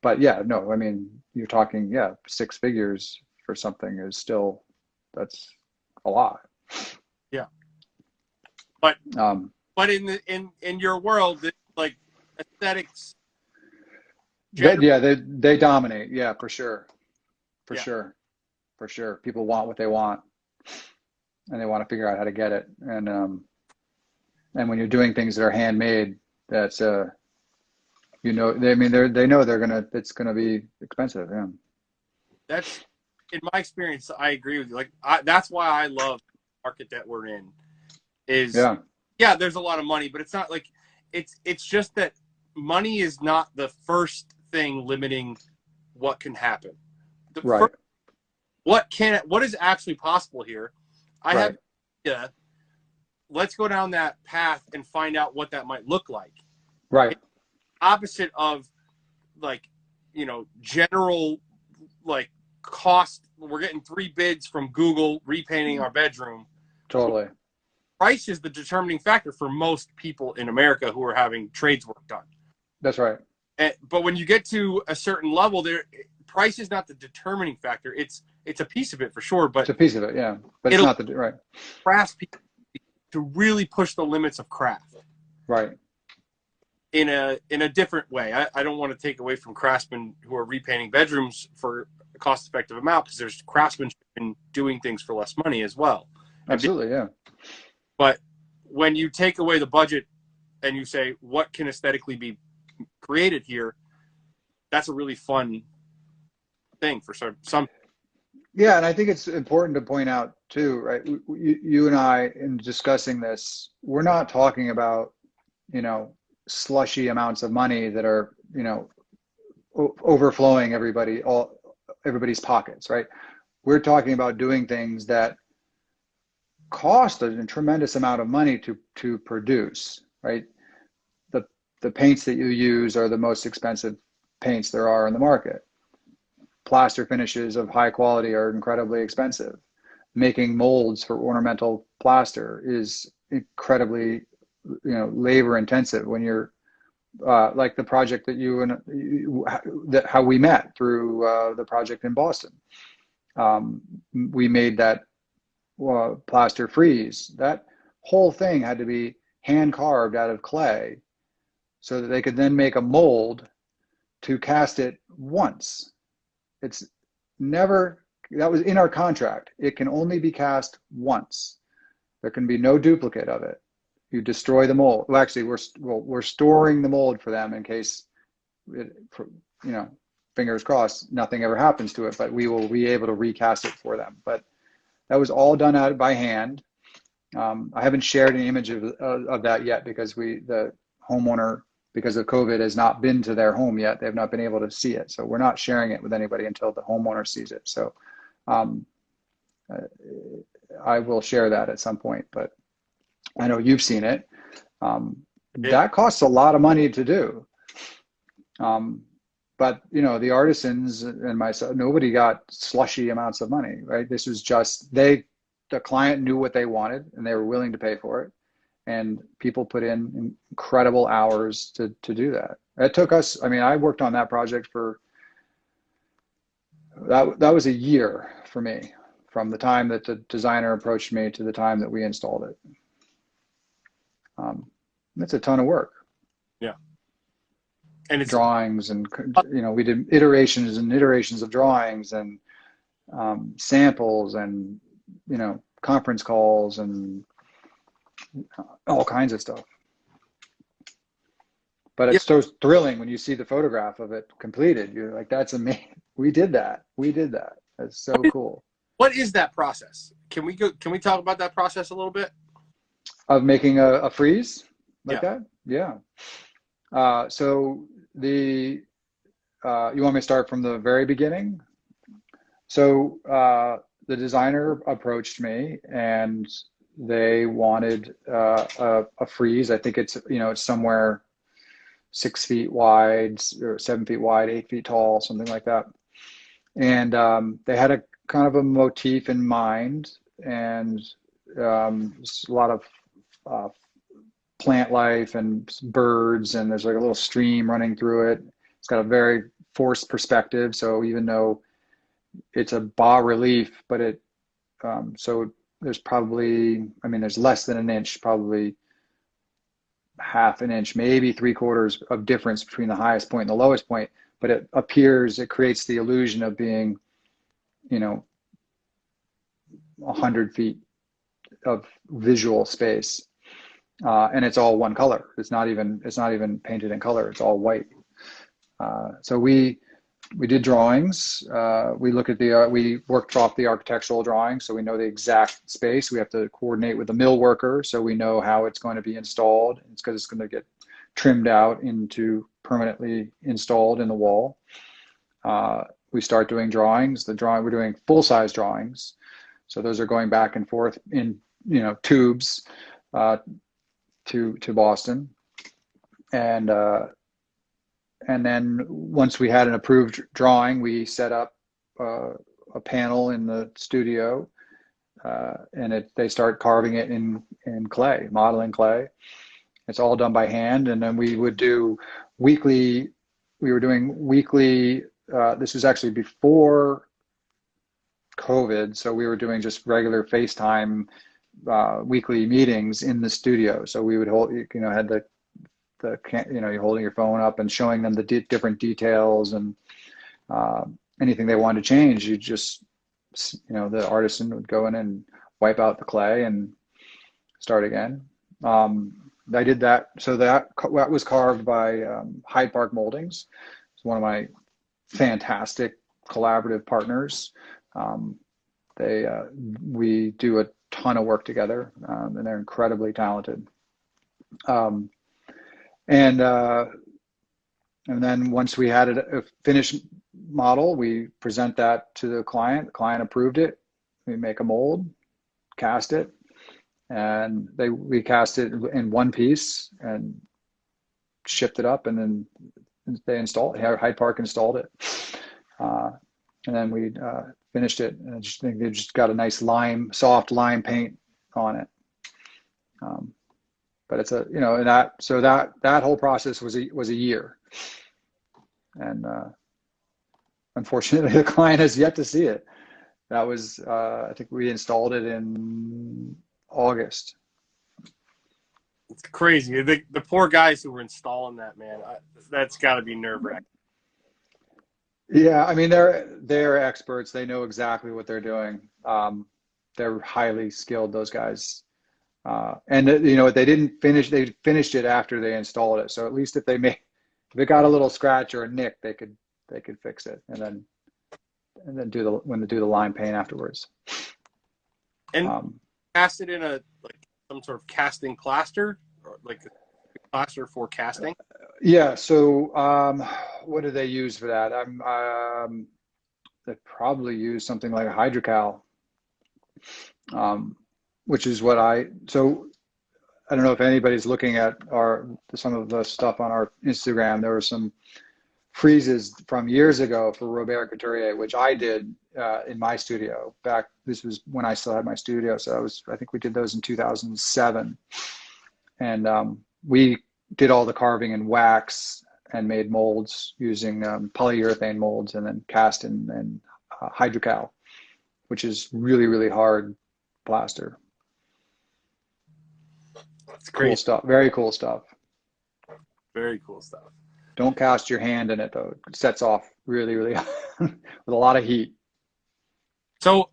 Speaker 2: But yeah, no, I mean you're talking yeah six figures for something is still that's a lot.
Speaker 1: Yeah. But um, but in the in in your world, like aesthetics.
Speaker 2: They, yeah, they they dominate. Yeah, for sure, for yeah. sure, for sure. People want what they want, and they want to figure out how to get it. And um, and when you're doing things that are handmade, that's uh, you know, they I mean they're they know they're gonna it's gonna be expensive. Yeah.
Speaker 1: That's in my experience. I agree with you. Like I, that's why I love market that we're in is yeah. yeah, there's a lot of money, but it's not like it's it's just that money is not the first thing limiting what can happen. The
Speaker 2: right. First,
Speaker 1: what can what is actually possible here? I right. have yeah. Let's go down that path and find out what that might look like.
Speaker 2: Right. It's
Speaker 1: opposite of like, you know, general like cost. We're getting three bids from Google repainting our bedroom.
Speaker 2: Totally
Speaker 1: price is the determining factor for most people in America who are having trades work done.
Speaker 2: That's right.
Speaker 1: And, but when you get to a certain level, there price is not the determining factor. It's it's a piece of it for sure, but
Speaker 2: it's a piece of it, yeah. But it's not the right.
Speaker 1: Craft people to really push the limits of craft.
Speaker 2: Right.
Speaker 1: In a in a different way. I, I don't want to take away from craftsmen who are repainting bedrooms for a cost effective amount because there's craftsmen in doing things for less money as well.
Speaker 2: Absolutely, yeah.
Speaker 1: But when you take away the budget and you say what can aesthetically be created here, that's a really fun thing for some. some
Speaker 2: yeah, and I think it's important to point out too, right? You, you and I, in discussing this, we're not talking about, you know, slushy amounts of money that are, you know, overflowing everybody, all everybody's pockets, right? We're talking about doing things that cost a tremendous amount of money to to produce, right? The the paints that you use are the most expensive paints there are in the market. Plaster finishes of high quality are incredibly expensive. Making molds for ornamental plaster is incredibly, you know, labor intensive when you're uh, like the project that you and that how we met through uh, the project in Boston. Um, we made that plaster frieze. That whole thing had to be hand carved out of clay so that they could then make a mold to cast it once. It's never, that was in our contract. It can only be cast once. There can be no duplicate of it. You destroy the mold. Well, actually, we're, well, we're storing the mold for them in case, it, for, you know, fingers crossed, nothing ever happens to it, but we will be able to recast it for them. But that was all done out by hand. Um, I haven't shared an image of, of, of that yet because we the homeowner because of COVID has not been to their home yet. They've not been able to see it, so we're not sharing it with anybody until the homeowner sees it. So um, uh, I will share that at some point, but I know you've seen it. Um,
Speaker 1: Yeah.
Speaker 2: That costs a lot of money to do. Um, but you know, the artisans and myself, nobody got slushy amounts of money, right? This was just they, the client knew what they wanted and they were willing to pay for it, and people put in incredible hours to to do that. It took us. I mean, I worked on that project for that. That was a year for me from the time that the designer approached me to the time that we installed it. Um, that's a ton of work.
Speaker 1: And
Speaker 2: Drawings and you know we did iterations and iterations of drawings and um, samples and you know conference calls and all kinds of stuff. But it's so thrilling when you see the photograph of it completed. You're like, "That's amazing! We did that. We did that. That's so cool."
Speaker 1: what is that process? Can we go? Can we talk about that process a little bit?
Speaker 2: of making a, a frieze like
Speaker 1: Yeah.
Speaker 2: that yeah uh, so the uh, you want me to start from the very beginning? So uh, the designer approached me and they wanted uh, a, a frieze i think it's you know it's somewhere six feet wide or seven feet wide eight feet tall something like that. And um, they had a kind of a motif in mind and um, a lot of uh, plant life and birds, and there's like a little stream running through it. It's got a very forced perspective, so even though it's a bas relief, but it um, so there's probably I mean there's less than an inch, probably half an inch, maybe three quarters of difference between the highest point and the lowest point, but it appears it creates the illusion of being, you know, a hundred feet of visual space uh, and it's all one color. It's not even it's not even painted in color. It's all white. Uh, so we we did drawings. Uh, we look at the uh, we worked off the architectural drawings, so we know the exact space. We have to coordinate with the mill worker, so we know how it's going to be installed. It's because it's going to get trimmed out into permanently installed in the wall. Uh, we start doing drawings. The drawing we're doing full size drawings, so those are going back and forth in you know tubes uh, to to Boston, and uh, and then once we had an approved drawing, we set up uh, a panel in the studio, uh, and it they start carving it in in clay, modeling clay. It's all done by hand, and then we would do weekly. We were doing weekly. Uh, this was actually before COVID, so we were doing just regular FaceTime uh, weekly meetings in the studio. So we would hold, you know, had the the you know you're holding your phone up and showing them the di- different details and uh, anything they wanted to change. You just you know the artisan would go in and wipe out the clay and start again. Um, I did that. So that that was carved by um, Hyde Park Moldings. It's one of my fantastic collaborative partners. Um, they uh, we do a ton of work together, um, and they're incredibly talented. Um, and uh, and then once we had a, finished model, we present that to the client. The client approved it. We make a mold, cast it, and they we cast it in one piece and shipped it up, and then they installed. Hyde Park installed it, uh, and then we uh, finished it. And I just think they just got a nice lime, soft lime paint on it. Um, but it's a you know and that so that that whole process was a was a year, and uh, unfortunately the client has yet to see it. That was uh, I think we installed it in August.
Speaker 1: It's crazy. The, the poor guys who were installing that, man, I, that's got to be nerve wracking.
Speaker 2: Yeah, I mean they're they're experts. They know exactly what they're doing. Um, they're highly skilled. Those guys, uh, and you know they didn't finish. They finished it after they installed it. So at least if they made if it got a little scratch or a nick, they could they could fix it and then and then do the when they do the lime paint afterwards.
Speaker 1: And
Speaker 2: Um,
Speaker 1: cast it in a like some sort of casting plaster, or like plaster for casting?
Speaker 2: Yeah. So, um, what do they use for that? I'm, um, they probably use something like a hydrocal, um, which is what I. So, I don't know if anybody's looking at our some of the stuff on our Instagram. There were some friezes from years ago for Robert Couturier, which I did uh, in my studio back. This was when I still had my studio, so I was. I think we did those in 2007, and um, we did all the carving in wax and made molds using um, polyurethane molds and then cast in, in uh, hydrocal, which is really really hard plaster.
Speaker 1: It's great
Speaker 2: cool stuff. Very cool stuff.
Speaker 1: Very cool stuff.
Speaker 2: Don't cast your hand in it though. It sets off really, really with a lot of heat.
Speaker 1: So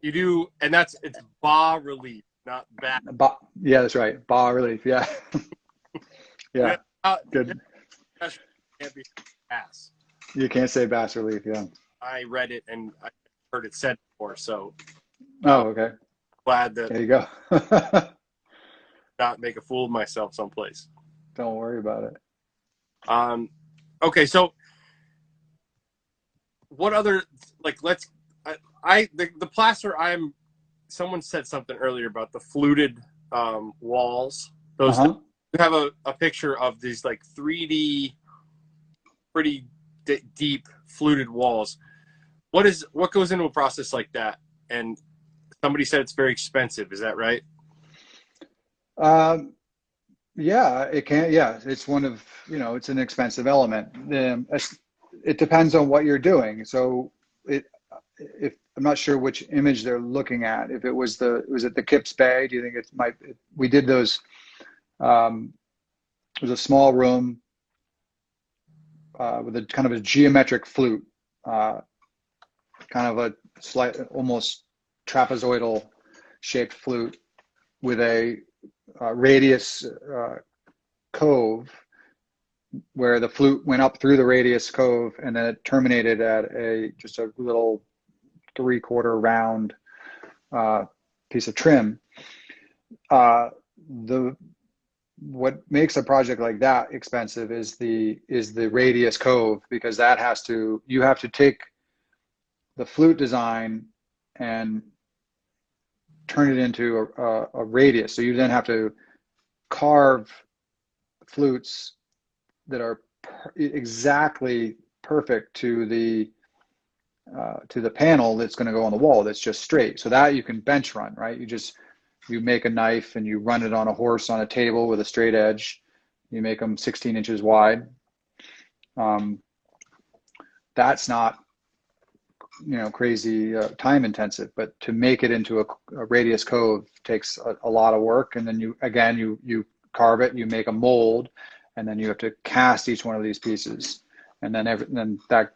Speaker 1: you do, and that's it's bas relief, not bat.
Speaker 2: Ba- yeah, that's right. Bas relief. Yeah. yeah.
Speaker 1: Uh,
Speaker 2: Good.
Speaker 1: can't be bass.
Speaker 2: You can't say bass relief. Yeah.
Speaker 1: I read it and I heard it said before, so
Speaker 2: Oh, okay.
Speaker 1: glad that
Speaker 2: There you go.
Speaker 1: not make a fool of myself someplace.
Speaker 2: Don't worry about it.
Speaker 1: Um, okay, so what other like let's I, I the, the plaster I'm someone said something earlier about the fluted um, walls. Those
Speaker 2: Uh-huh.
Speaker 1: You have a, a picture of these like 3D pretty d- deep fluted walls. What is what goes into a process like that? And somebody said it's very expensive. Is that right?
Speaker 2: Um, yeah, it can. Yeah, it's one of you know, it's an expensive element. Um, it depends on what you're doing. So it, if I'm not sure which image they're looking at. If it was the was it the Kips Bay? Do you think it might? We did those. Um, it was a small room uh, with a kind of a geometric flute, uh, kind of a slight, almost trapezoidal shaped flute with a uh, radius uh, cove where the flute went up through the radius cove and then it terminated at a just a little three quarter round uh, piece of trim. Uh, the what makes a project like that expensive is the is the radius cove because that has to you have to take the flute design and turn it into a, a, a radius. So you then have to carve flutes that are per- exactly perfect to the uh, to the panel that's going to go on the wall that's just straight. So that you can bench run, right? You just you make a knife and you run it on a horse on a table with a straight edge. You make them 16 inches wide. Um, that's not you know crazy uh, time intensive but to make it into a, a radius cove takes a, a, lot of work and then you again you you carve it you make a mold and then you have to cast each one of these pieces and then every, then that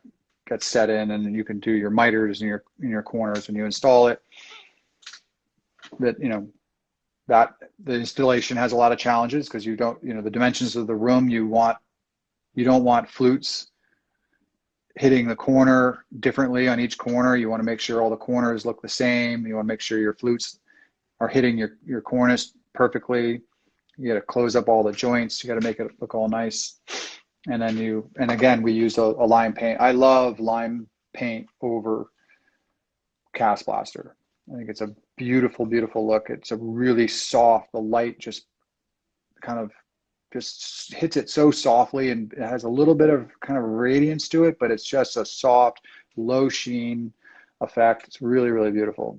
Speaker 2: gets set in and then you can do your miters in your in your corners when you install it that you know that the installation has a lot of challenges because you don't you know the dimensions of the room you want you don't want flutes hitting the corner differently on each corner. You want to make sure all the corners look the same. You want to make sure your flutes are hitting your, your cornice perfectly. You got to close up all the joints. You got to make it look all nice. And then you, and again, we used a, a lime paint. I love lime paint over cast plaster. I think it's a beautiful, beautiful look. It's a really soft, the light just kind of just hits it so softly and it has a little bit of kind of radiance to it, but it's just a soft, low sheen effect. It's really, really beautiful.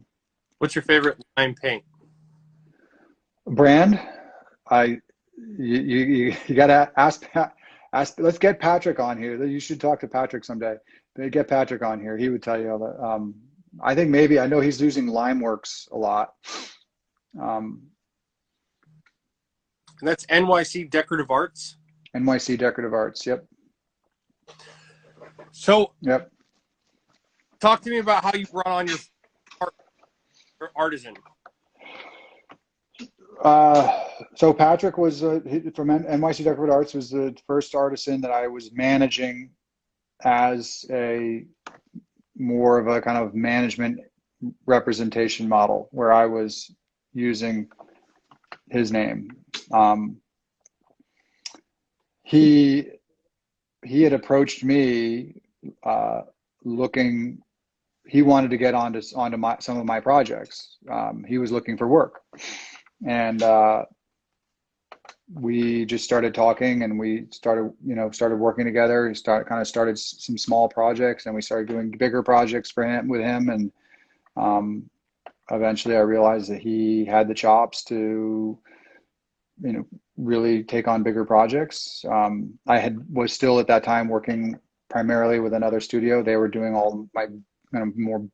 Speaker 1: What's your favorite lime paint?
Speaker 2: Brand? I you you, you gotta ask ask let's get Patrick on here. You should talk to Patrick someday. Get Patrick on here. He would tell you all that. Um, I think maybe I know he's using Limeworks a lot. Um,
Speaker 1: and that's NYC Decorative Arts.
Speaker 2: NYC Decorative Arts. Yep.
Speaker 1: So,
Speaker 2: yep.
Speaker 1: Talk to me about how you brought on your, art, your artisan.
Speaker 2: Uh, so Patrick was uh, from NYC Decorative Arts was the first artisan that I was managing as a more of a kind of management representation model where I was using his name. Um, he he had approached me uh, looking. He wanted to get onto onto my some of my projects. Um, he was looking for work, and uh, we just started talking, and we started you know started working together. He started kind of started some small projects, and we started doing bigger projects for him with him, and um, eventually I realized that he had the chops to you know really take on bigger projects. Um, I had was still at that time working primarily with another studio. They were doing all my kind of more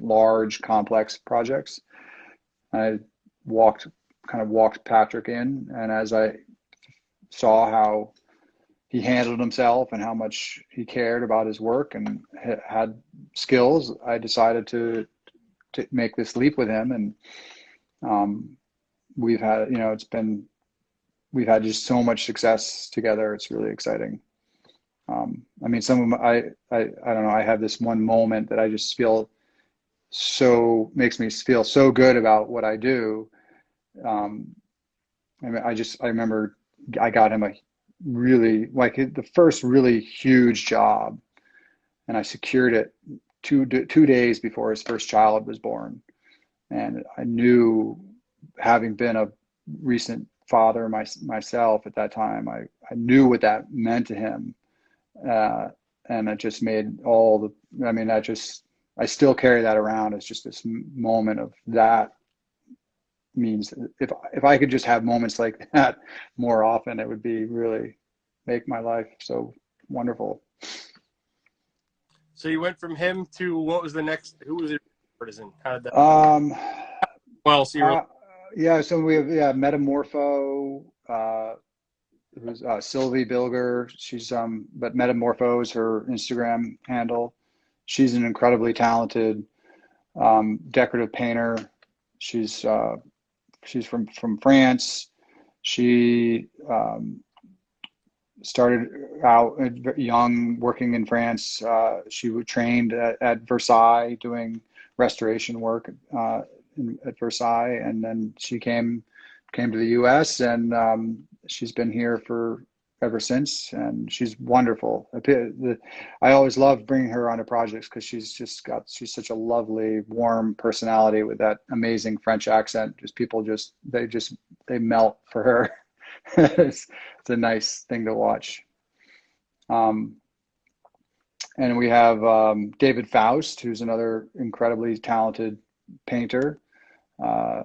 Speaker 2: large, complex projects. I walked kind of walked Patrick in, and as I saw how he handled himself and how much he cared about his work and had skills, I decided to to make this leap with him, and um, we've had you know it's been we've had just so much success together. It's really exciting. Um, I mean, some of my, I, I, I don't know, I have this one moment that I just feel so, makes me feel so good about what I do. Um, I mean, I just, I remember I got him a really, like the first really huge job and I secured it two, two days before his first child was born. And I knew having been a recent father my, myself at that time. I, I knew what that meant to him. Uh, and it just made all the, I mean, I just, I still carry that around as just this moment of that means if, if I could just have moments like that more often, it would be really make my life so wonderful.
Speaker 1: So you went from him to what was the next, who was it? Partisan? How did that?
Speaker 2: Um,
Speaker 1: well, so
Speaker 2: uh, yeah, so we have yeah Metamorpho, uh, who's uh, Sylvie Bilger. She's um, but Metamorpho is her Instagram handle. She's an incredibly talented um, decorative painter. She's uh, she's from from France. She um, started out young working in France. Uh, she trained at, at Versailles doing restoration work uh, in, at Versailles, and then she came came to the U.S. and um, she's been here for ever since, and she's wonderful. I always love bringing her onto projects because she's just got she's such a lovely, warm personality with that amazing French accent. Just people just they just they melt for her. it's, it's a nice thing to watch. Um, and we have um, David Faust, who's another incredibly talented painter. Uh,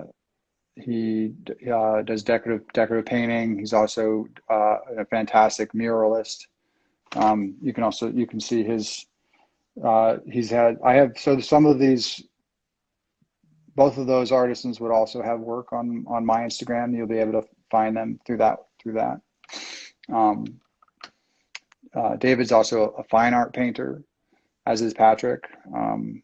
Speaker 2: he uh, does decorative decorative painting. He's also uh, a fantastic muralist. Um, you can also you can see his. Uh, he's had I have so some of these. Both of those artisans would also have work on on my Instagram. You'll be able to find them through that through that. Um, uh, David's also a fine art painter, as is Patrick. Um,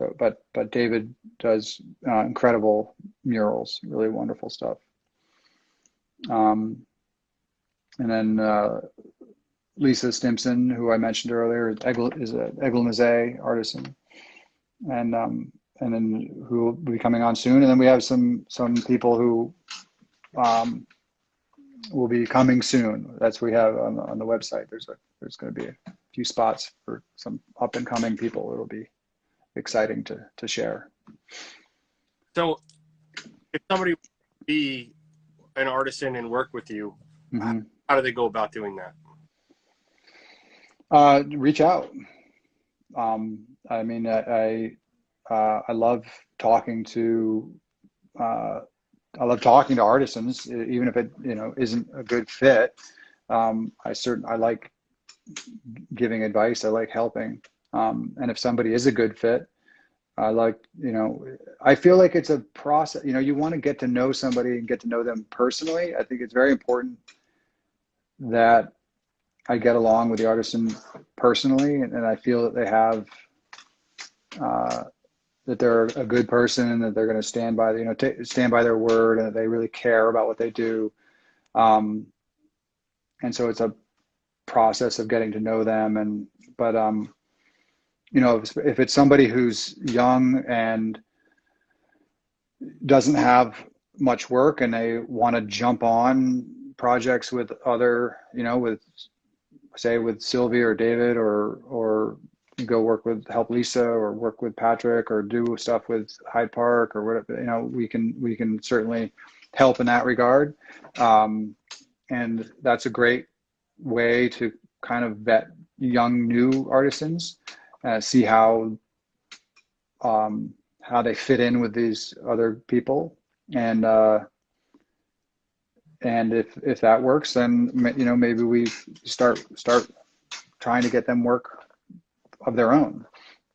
Speaker 2: so, but but David does uh, incredible murals, really wonderful stuff. Um, and then uh, Lisa Stimson, who I mentioned earlier, is an Eglomisé artisan, and um, and then who will be coming on soon. And then we have some some people who um, will be coming soon. That's what we have on the, on the website. There's a there's going to be a few spots for some up and coming people. It'll be exciting to to share.
Speaker 1: So, if somebody be an artisan and work with you, mm-hmm. how do they go about doing that?
Speaker 2: Uh, reach out. Um, I mean, I I, uh, I love talking to. Uh, I love talking to artisans, even if it you know isn't a good fit. Um, I certain I like giving advice. I like helping. Um, and if somebody is a good fit, I like, you know, I feel like it's a process. You know, you want to get to know somebody and get to know them personally. I think it's very important that I get along with the artisan personally, and, and I feel that they have uh, that they're a good person and that they're going to stand by, you know, t- stand by their word and that they really care about what they do. Um, and so it's a process of getting to know them and but um you know, if, it's somebody who's young and doesn't have much work and they want to jump on projects with other, you know, with say with Sylvie or David or or go work with help Lisa or work with Patrick or do stuff with Hyde Park or whatever, you know, we can we can certainly help in that regard. Um, and that's a great way to kind of vet young new artisans, uh, see how um, how they fit in with these other people, and uh, and if if that works, then you know maybe we start start trying to get them work of their own.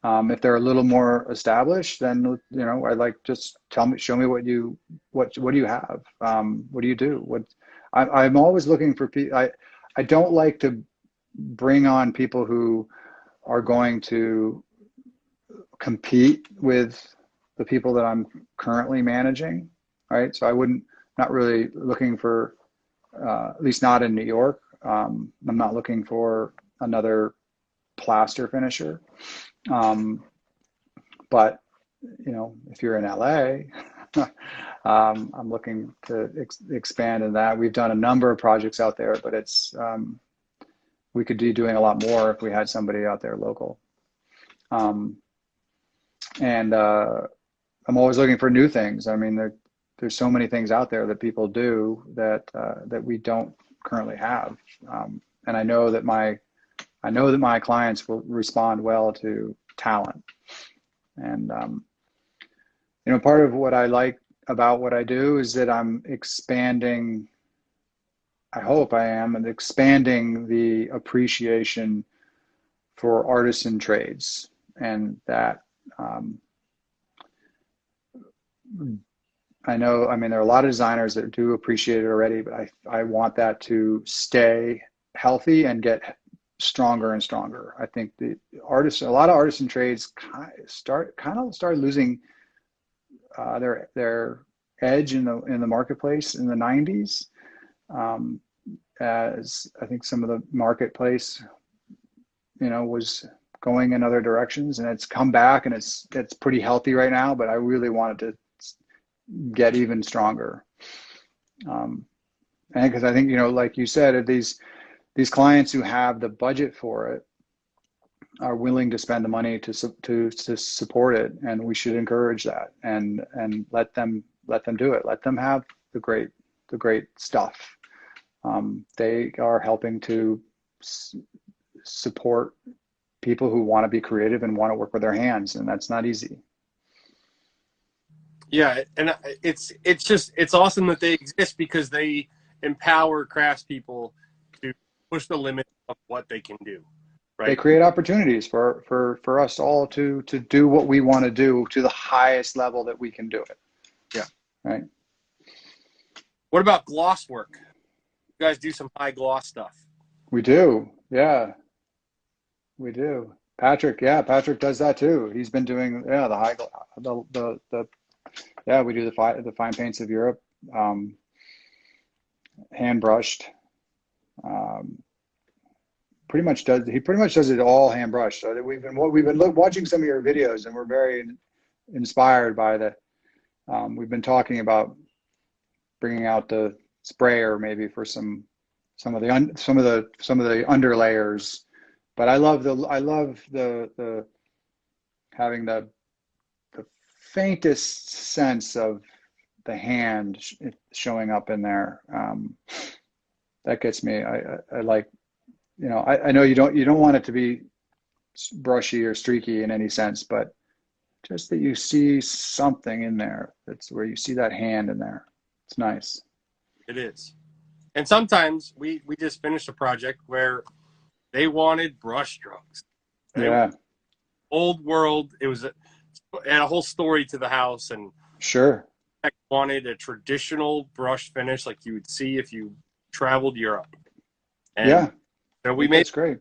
Speaker 2: Um, if they're a little more established, then you know, I like just tell me, show me what you what what do you have? Um, what do you do? What I, am always looking for people. I I don't like to bring on people who are going to compete with the people that I'm currently managing. Right, so I wouldn't not really looking for uh, at least not in New York. Um, I'm not looking for another plaster finisher. Um, but you know, if you're in LA, um, I'm looking to ex- expand in that. We've done a number of projects out there, but it's um, we could be doing a lot more if we had somebody out there local. Um, and uh, I'm always looking for new things. I mean, there, there's so many things out there that people do that uh, that we don't currently have. Um, and I know that my I know that my clients will respond well to talent. And, um, you know, part of what I like about what I do is that I'm expanding, I hope I am, and expanding the appreciation for artisan trades. And that, um, I know, I mean, there are a lot of designers that do appreciate it already, but I, I want that to stay healthy and get stronger and stronger. I think the artists, a lot of artists and trades start kind of start losing uh, their their edge in the in the marketplace in the 90s. Um, as I think some of the marketplace, you know, was going in other directions, and it's come back and it's it's pretty healthy right now. But I really wanted to get even stronger. Um, and because I think you know, like you said, these these clients who have the budget for it are willing to spend the money to to to support it, and we should encourage that and and let them let them do it. Let them have the great the great stuff. Um, they are helping to s- support people who want to be creative and want to work with their hands, and that's not easy.
Speaker 1: Yeah, and it's it's just it's awesome that they exist because they empower craftspeople to push the limit of what they can do.
Speaker 2: Right? They create opportunities for for for us all to to do what we want to do to the highest level that we can do it.
Speaker 1: Yeah.
Speaker 2: Right.
Speaker 1: What about gloss work? You guys do some high gloss stuff.
Speaker 2: We do. Yeah. We do. Patrick, yeah, Patrick does that too. He's been doing yeah the high the the, the yeah we do the fine the fine paints of Europe, um, hand brushed. Um, pretty much does he pretty much does it all hand brush. So we've been what we've been look, watching some of your videos and we're very inspired by the. Um, we've been talking about bringing out the sprayer maybe for some some of the un, some of the some of the underlayers, but I love the I love the the having the the faintest sense of the hand showing up in there. Um, that gets me. I, I, I like you know, I, I know you don't you don't want it to be brushy or streaky in any sense, but just that you see something in there. That's where you see that hand in there. It's nice.
Speaker 1: It is. And sometimes we we just finished a project where they wanted brush strokes.
Speaker 2: Yeah.
Speaker 1: Old world. It was a, and a whole story to the house and
Speaker 2: sure I
Speaker 1: wanted a traditional brush finish like you would see if you traveled Europe.
Speaker 2: And yeah.
Speaker 1: So we made
Speaker 2: That's great.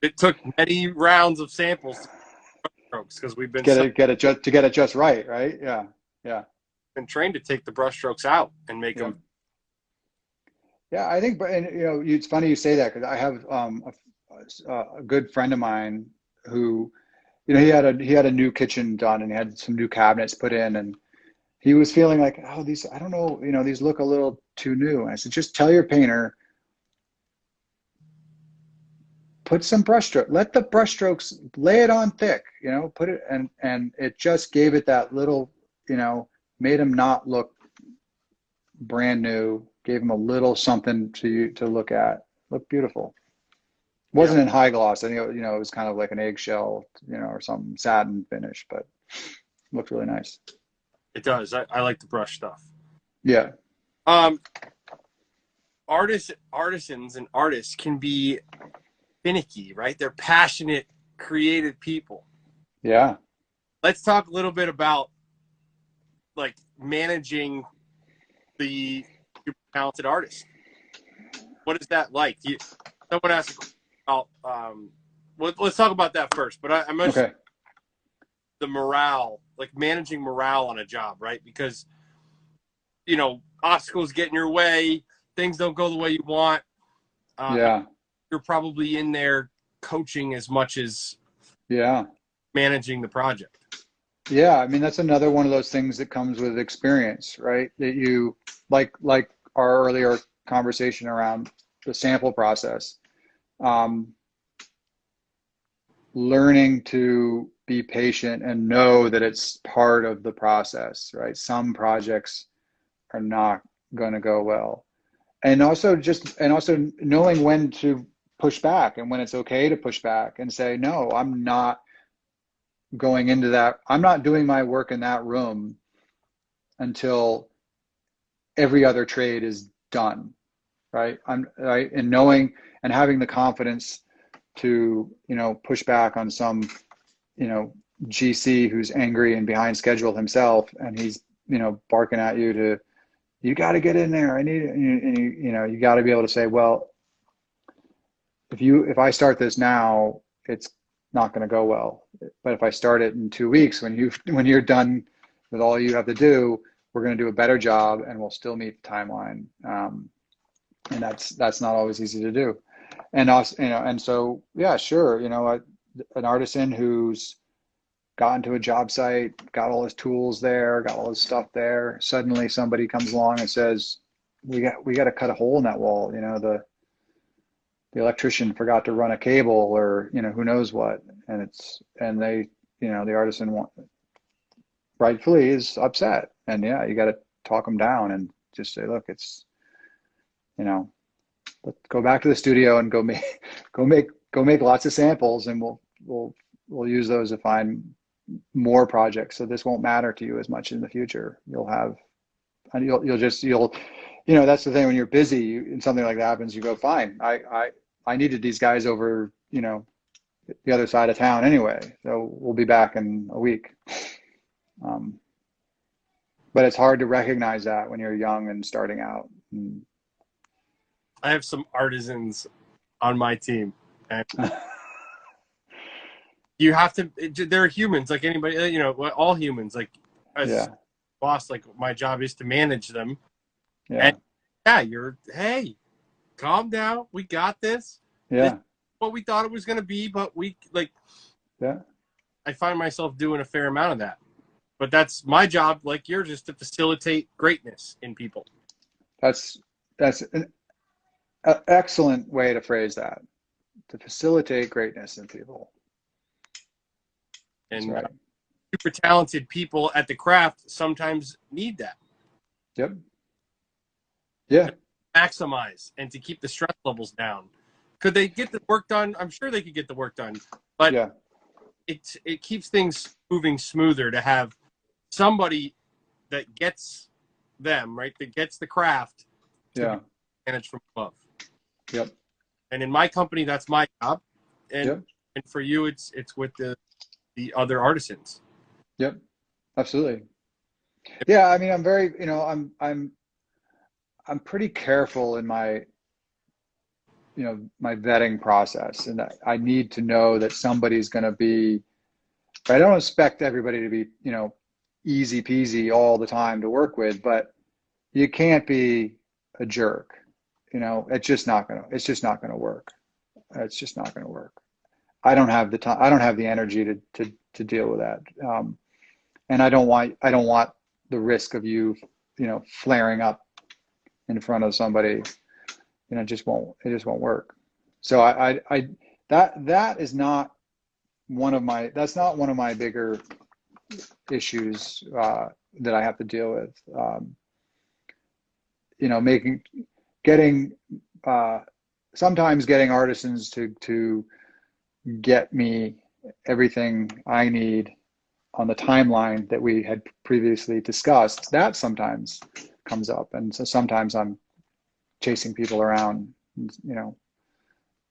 Speaker 1: It took many rounds of samples strokes because we've been
Speaker 2: get it get it just to get it just right, right? Yeah, yeah.
Speaker 1: Been trained to take the brushstrokes out and make yeah. them.
Speaker 2: Yeah, I think, but and you know, it's funny you say that because I have um, a, a good friend of mine who you know, he had a he had a new kitchen done and he had some new cabinets put in and he was feeling like, oh, these I don't know, you know, these look a little too new. And I said, just tell your painter, put some brushstroke, let the brushstrokes lay it on thick, you know, put it and and it just gave it that little, you know, made him not look brand new, gave him a little something to to look at. Looked beautiful wasn't yeah. in high gloss. I think you know it was kind of like an eggshell, you know, or some satin finish, but looked really nice.
Speaker 1: It does. I, I like the brush stuff.
Speaker 2: Yeah.
Speaker 1: Um, artists, artisans, and artists can be finicky, right? They're passionate, creative people.
Speaker 2: Yeah.
Speaker 1: Let's talk a little bit about like managing the talented artist. What is that like? You, someone asked about um, let, us talk about that first. But I, I mentioned okay. the morale, like managing morale on a job, right? Because you know obstacles get in your way, things don't go the way you want.
Speaker 2: Uh, yeah,
Speaker 1: you're probably in there coaching as much as
Speaker 2: yeah
Speaker 1: managing the project.
Speaker 2: Yeah, I mean that's another one of those things that comes with experience, right? That you like like our earlier conversation around the sample process um, learning to be patient and know that it's part of the process, right? Some projects are not going to go well. And also just, and also knowing when to push back and when it's okay to push back and say, no, I'm not going into that. I'm not doing my work in that room until every other trade is done. Right. I'm right. And knowing, and having the confidence to you know push back on some you know GC who's angry and behind schedule himself, and he's you know barking at you to you got to get in there. I need and you, you know you got to be able to say, well, if you if I start this now, it's not going to go well. But if I start it in two weeks, when you when you're done with all you have to do, we're going to do a better job, and we'll still meet the timeline. Um, and that's that's not always easy to do and us, you know, and so yeah, sure, you know, a, an artisan who's gotten to a job site, got all his tools there, got all his stuff there. Suddenly, somebody comes along and says, "We got we got to cut a hole in that wall." You know, the the electrician forgot to run a cable, or you know, who knows what, and it's and they, you know, the artisan want, rightfully is upset, and yeah, you got to talk them down and just say, "Look, it's." You know, let's go back to the studio and go make go make go make lots of samples and we'll we'll we'll use those to find more projects. So this won't matter to you as much in the future. You'll have and you'll you'll just you'll you know that's the thing when you're busy and something like that happens you go fine. I i i needed these guys over you know the other side of town anyway so we'll be back in a week um, but it's hard to recognize that when you're young and starting out and
Speaker 1: I have some artisans on my team, and you have to. They're humans, like anybody. You know, all humans. Like as yeah. boss, like my job is to manage them. Yeah. And yeah, you're. Hey, calm down. We got this.
Speaker 2: Yeah. This
Speaker 1: what we thought it was going to be, but we like.
Speaker 2: Yeah.
Speaker 1: I find myself doing a fair amount of that, but that's my job. Like yours, is to facilitate greatness in people.
Speaker 2: That's that's an excellent way to phrase that to facilitate greatness in people
Speaker 1: and right. super talented people at the craft sometimes need that
Speaker 2: yep yeah
Speaker 1: maximize and to keep the stress levels down could they get the work done i'm sure they could get the work done but
Speaker 2: yeah
Speaker 1: it it keeps things moving smoother to have somebody that gets them right that gets the craft
Speaker 2: yeah
Speaker 1: manage from above
Speaker 2: Yep.
Speaker 1: And in my company, that's my job. And yep. and for you, it's it's with the the other artisans.
Speaker 2: Yep. Absolutely. Yeah, I mean, I'm very, you know, I'm I'm I'm pretty careful in my you know my vetting process and i need to know that somebody's going to be i don't expect everybody to be you know easy peasy all the time to work with but you can't be a jerk you know it's just not gonna it's just not gonna work it's just not gonna work I don't have the time. I don't have the energy to to to deal with that. Um, and I don't want I don't want the risk of you, you know, flaring up in front of somebody. You know, just won't it just won't work. So I I, I that that is not one of my that's not one of my bigger issues uh, that I have to deal with. Um, you know, making getting uh, sometimes getting artisans to to get me everything I need on the timeline that we had previously discussed, that sometimes comes up. And so sometimes I'm chasing people around, you know,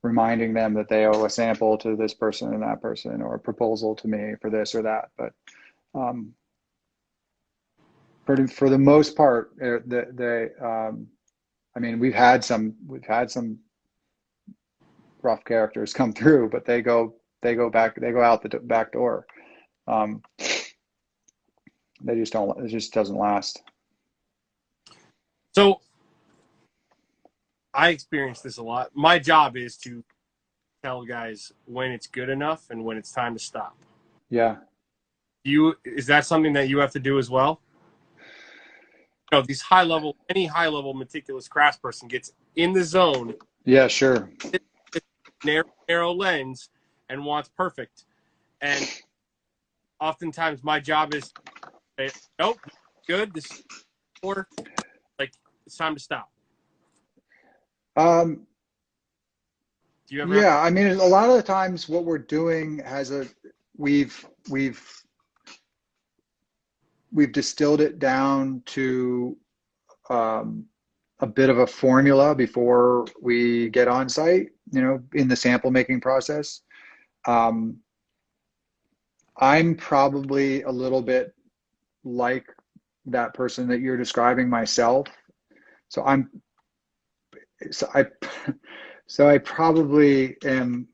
Speaker 2: reminding them that they owe a sample to this person and that person or a proposal to me for this or that. But um, for, for the most part, they, the, the um, I mean, we've had some, we've had some rough characters come through, but they go they go back they go out the back door. Um, they just don't. It just doesn't last.
Speaker 1: So I experience this a lot. My job is to tell guys when it's good enough and when it's time to stop.
Speaker 2: Yeah.
Speaker 1: You is that something that you have to do as well? You know, these high level, any high level meticulous craftsperson gets in the zone.
Speaker 2: Yeah, sure
Speaker 1: narrow, narrow lens and wants perfect. And oftentimes my job is, say, nope, good. This or like it's time to stop.
Speaker 2: Um.
Speaker 1: Do you ever?
Speaker 2: Yeah, I mean, a lot of the times what we're doing has a we've we've we've distilled it down to um, a bit of a formula before we get on site, you know, in the sample making process. Um, I'm probably a little bit like that person that you're describing myself. So I'm, so I, so I probably am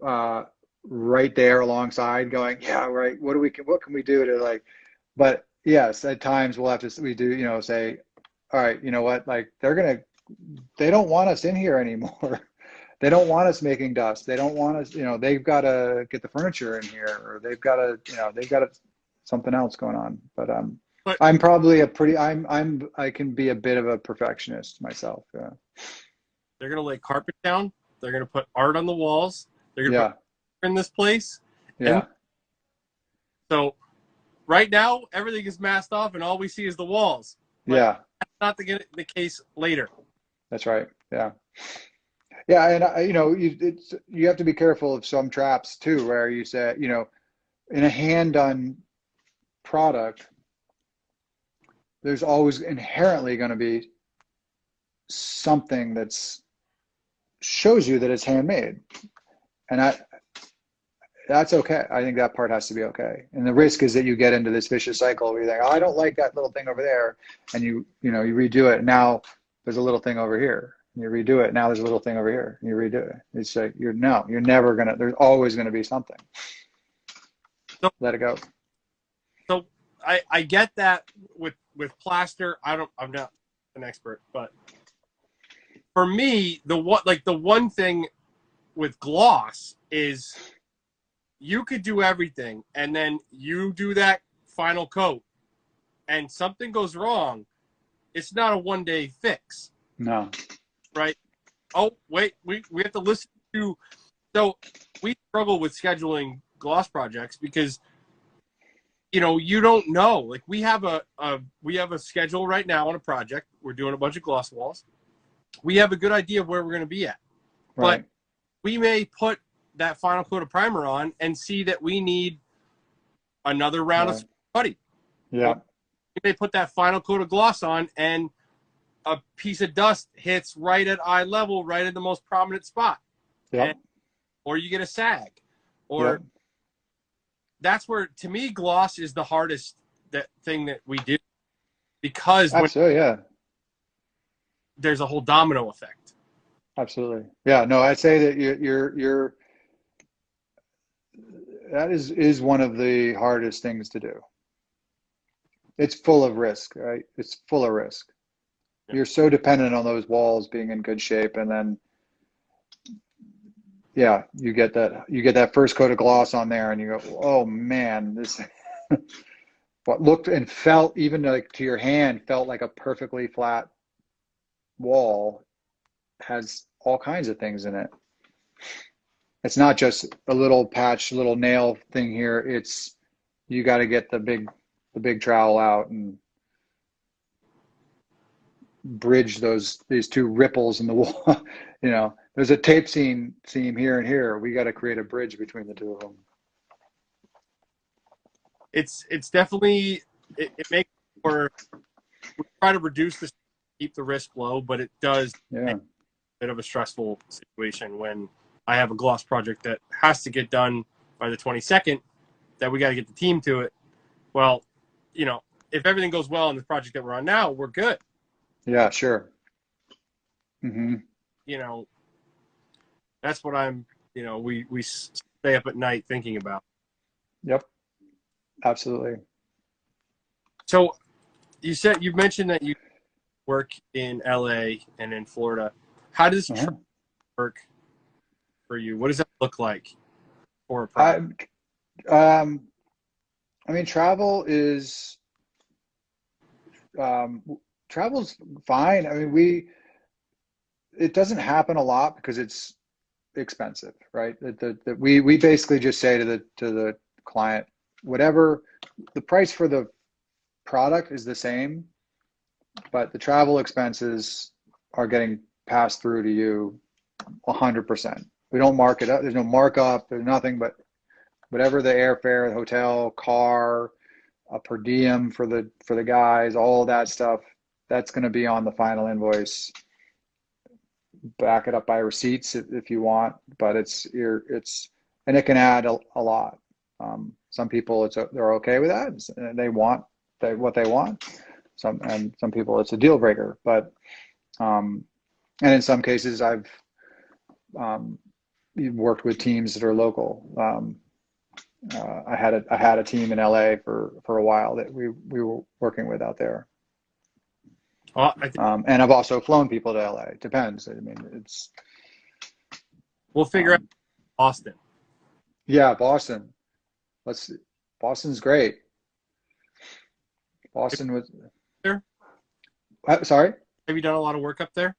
Speaker 2: uh, right there alongside going, yeah, right. What do we, can? what can we do to like, but yes, at times we'll have to, we do, you know, say, all right, you know what? Like they're gonna, they don't want us in here anymore. they don't want us making dust. They don't want us, you know, they've got to get the furniture in here, or they've got to, you know, they've got to, something else going on. But um, but, I'm probably a pretty, I'm, I'm, I can be a bit of a perfectionist myself. Yeah.
Speaker 1: They're gonna lay carpet down. They're gonna put art on the walls. They're gonna yeah. put in this place.
Speaker 2: Yeah. And
Speaker 1: so, right now everything is masked off, and all we see is the walls.
Speaker 2: But yeah
Speaker 1: that's not the, the case later.
Speaker 2: That's right. Yeah. Yeah, and uh, you know, you it's you have to be careful of some traps too, where you say, you know, in a hand done product, there's always inherently going to be something that's shows you that it's handmade, and I that's okay. I think that part has to be okay. And the risk is that you get into this vicious cycle where you think, oh, I don't like that little thing over there, and you you know you redo it. Now there's a little thing over here. And you redo it. Now there's a little thing over here. And you redo it. It's like you're no, you're never gonna. There's always gonna be something. So, Let it go.
Speaker 1: So I I get that with with plaster. I don't. I'm not an expert, but for me, the what like the one thing with gloss is you could do everything and then you do that final coat and something goes wrong, it's not a one day fix.
Speaker 2: No.
Speaker 1: Right? Oh, wait, we, we have to listen to. So we struggle with scheduling gloss projects because you know you don't know like we have a, a we have a schedule right now on a project we're doing a bunch of gloss walls we have a good idea of where we're going to be at right. but we may put that final coat of primer on and see that we need another round of putty.
Speaker 2: Yeah.
Speaker 1: They put that final coat of gloss on and a piece of dust hits right at eye level, right at the most prominent spot.
Speaker 2: Yeah.
Speaker 1: Or you get a sag. Or yep. That's where to me gloss is the hardest that thing that we do because
Speaker 2: Absolutely, yeah.
Speaker 1: There's a whole domino effect.
Speaker 2: Absolutely. Yeah, no, I'd say that you're you're you're that is is one of the hardest things to do. It's full of risk, right? It's full of risk. Yeah. You're so dependent on those walls being in good shape, and then yeah, you get that you get that first coat of gloss on there, and you go, oh man, this what looked and felt even like to your hand felt like a perfectly flat wall has all kinds of things in it. It's not just a little patch, little nail thing here. It's you got to get the big the big trowel out and bridge those these two ripples in the wall. you know, there's a tape scene seam here and here. We got to create a bridge between the two of them.
Speaker 1: It's it's definitely it, it makes for we try to reduce the keep the risk low, but it does
Speaker 2: Yeah.
Speaker 1: a bit of a stressful situation when I have a gloss project that has to get done by the 22nd. That we got to get the team to it. Well, you know, if everything goes well in the project that we're on now, we're good.
Speaker 2: Yeah, sure. hmm
Speaker 1: You know, that's what I'm. You know, we we stay up at night thinking about.
Speaker 2: Yep. Absolutely.
Speaker 1: So, you said you mentioned that you work in LA and in Florida. How does
Speaker 2: Uh-huh.
Speaker 1: work for you? What does that look like for a project?
Speaker 2: I, um, I mean, travel is, um, travel's fine. I mean, we, it doesn't happen a lot because it's expensive, right? That the, we, we basically just say to the, to the client, whatever the price for the product is the same, but the travel expenses are getting passed through to you a hundred percent. We don't mark it up. There's no markup. There's nothing but whatever the airfare, the hotel, car, a per diem for the for the guys, all that stuff. That's going to be on the final invoice. Back it up by receipts if, if you want, but it's it's and it can add a, a lot. Um, some people it's a, they're okay with that. They want they what they want. Some and some people it's a deal breaker. But um, and in some cases I've um, worked with teams that are local. Um, uh, I had a I had a team in LA for for a while that we we were working with out there.
Speaker 1: I think
Speaker 2: Um, and I've also flown people to LA. It depends. I mean, it's
Speaker 1: we'll figure out
Speaker 2: um,
Speaker 1: Austin.
Speaker 2: yeah, Boston. Let's see. Boston's great. Boston was.
Speaker 1: There?
Speaker 2: Uh, sorry.
Speaker 1: Have you done a lot of work up there?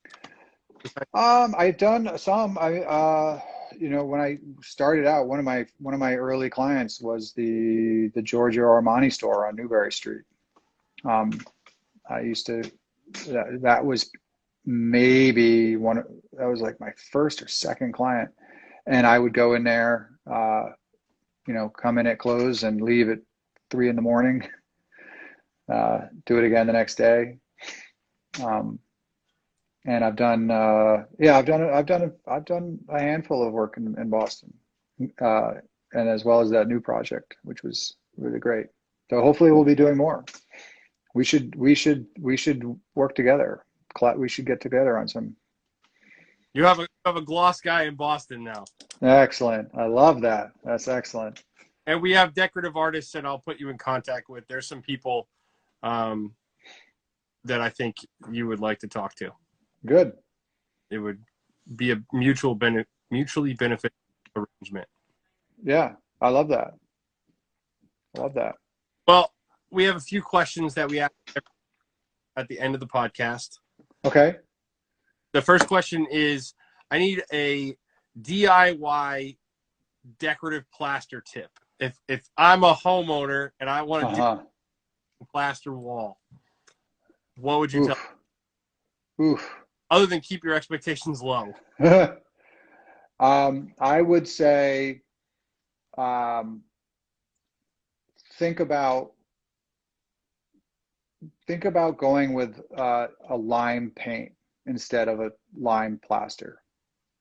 Speaker 2: Um, I've done some. I uh, you know, when I started out, one of my one of my early clients was the the Giorgio Armani store on Newbury Street. Um, I used to. That, that was maybe one. That was like my first or second client, and I would go in there. Uh, you know, come in at close and leave at three in the morning. Uh, do it again the next day. Um, and I've done uh, yeah I've done I've done I've done a handful of work in, in Boston, uh, and as well as that new project, which was really great. So hopefully we'll be doing more. We should we should we should work together. We should get together on some.
Speaker 1: You have a you have a gloss guy in Boston now,
Speaker 2: Excellent. I love that. That's excellent.
Speaker 1: and we have decorative artists that I'll put you in contact with. There's some people um, that I think you would like to talk to.
Speaker 2: Good.
Speaker 1: It would be a mutual benefit, mutually benefit arrangement.
Speaker 2: Yeah, I love that. I love that.
Speaker 1: Well, we have a few questions that we ask at the end of the podcast.
Speaker 2: Okay.
Speaker 1: The first question is I need a DIY decorative plaster tip. If if I'm a homeowner and I want to
Speaker 2: Uh-huh.
Speaker 1: do a plaster wall, what would you tell
Speaker 2: Oof. Oof.
Speaker 1: other than keep your expectations low?
Speaker 2: um, I would say um, think about think about going with uh, a lime paint instead of a lime plaster.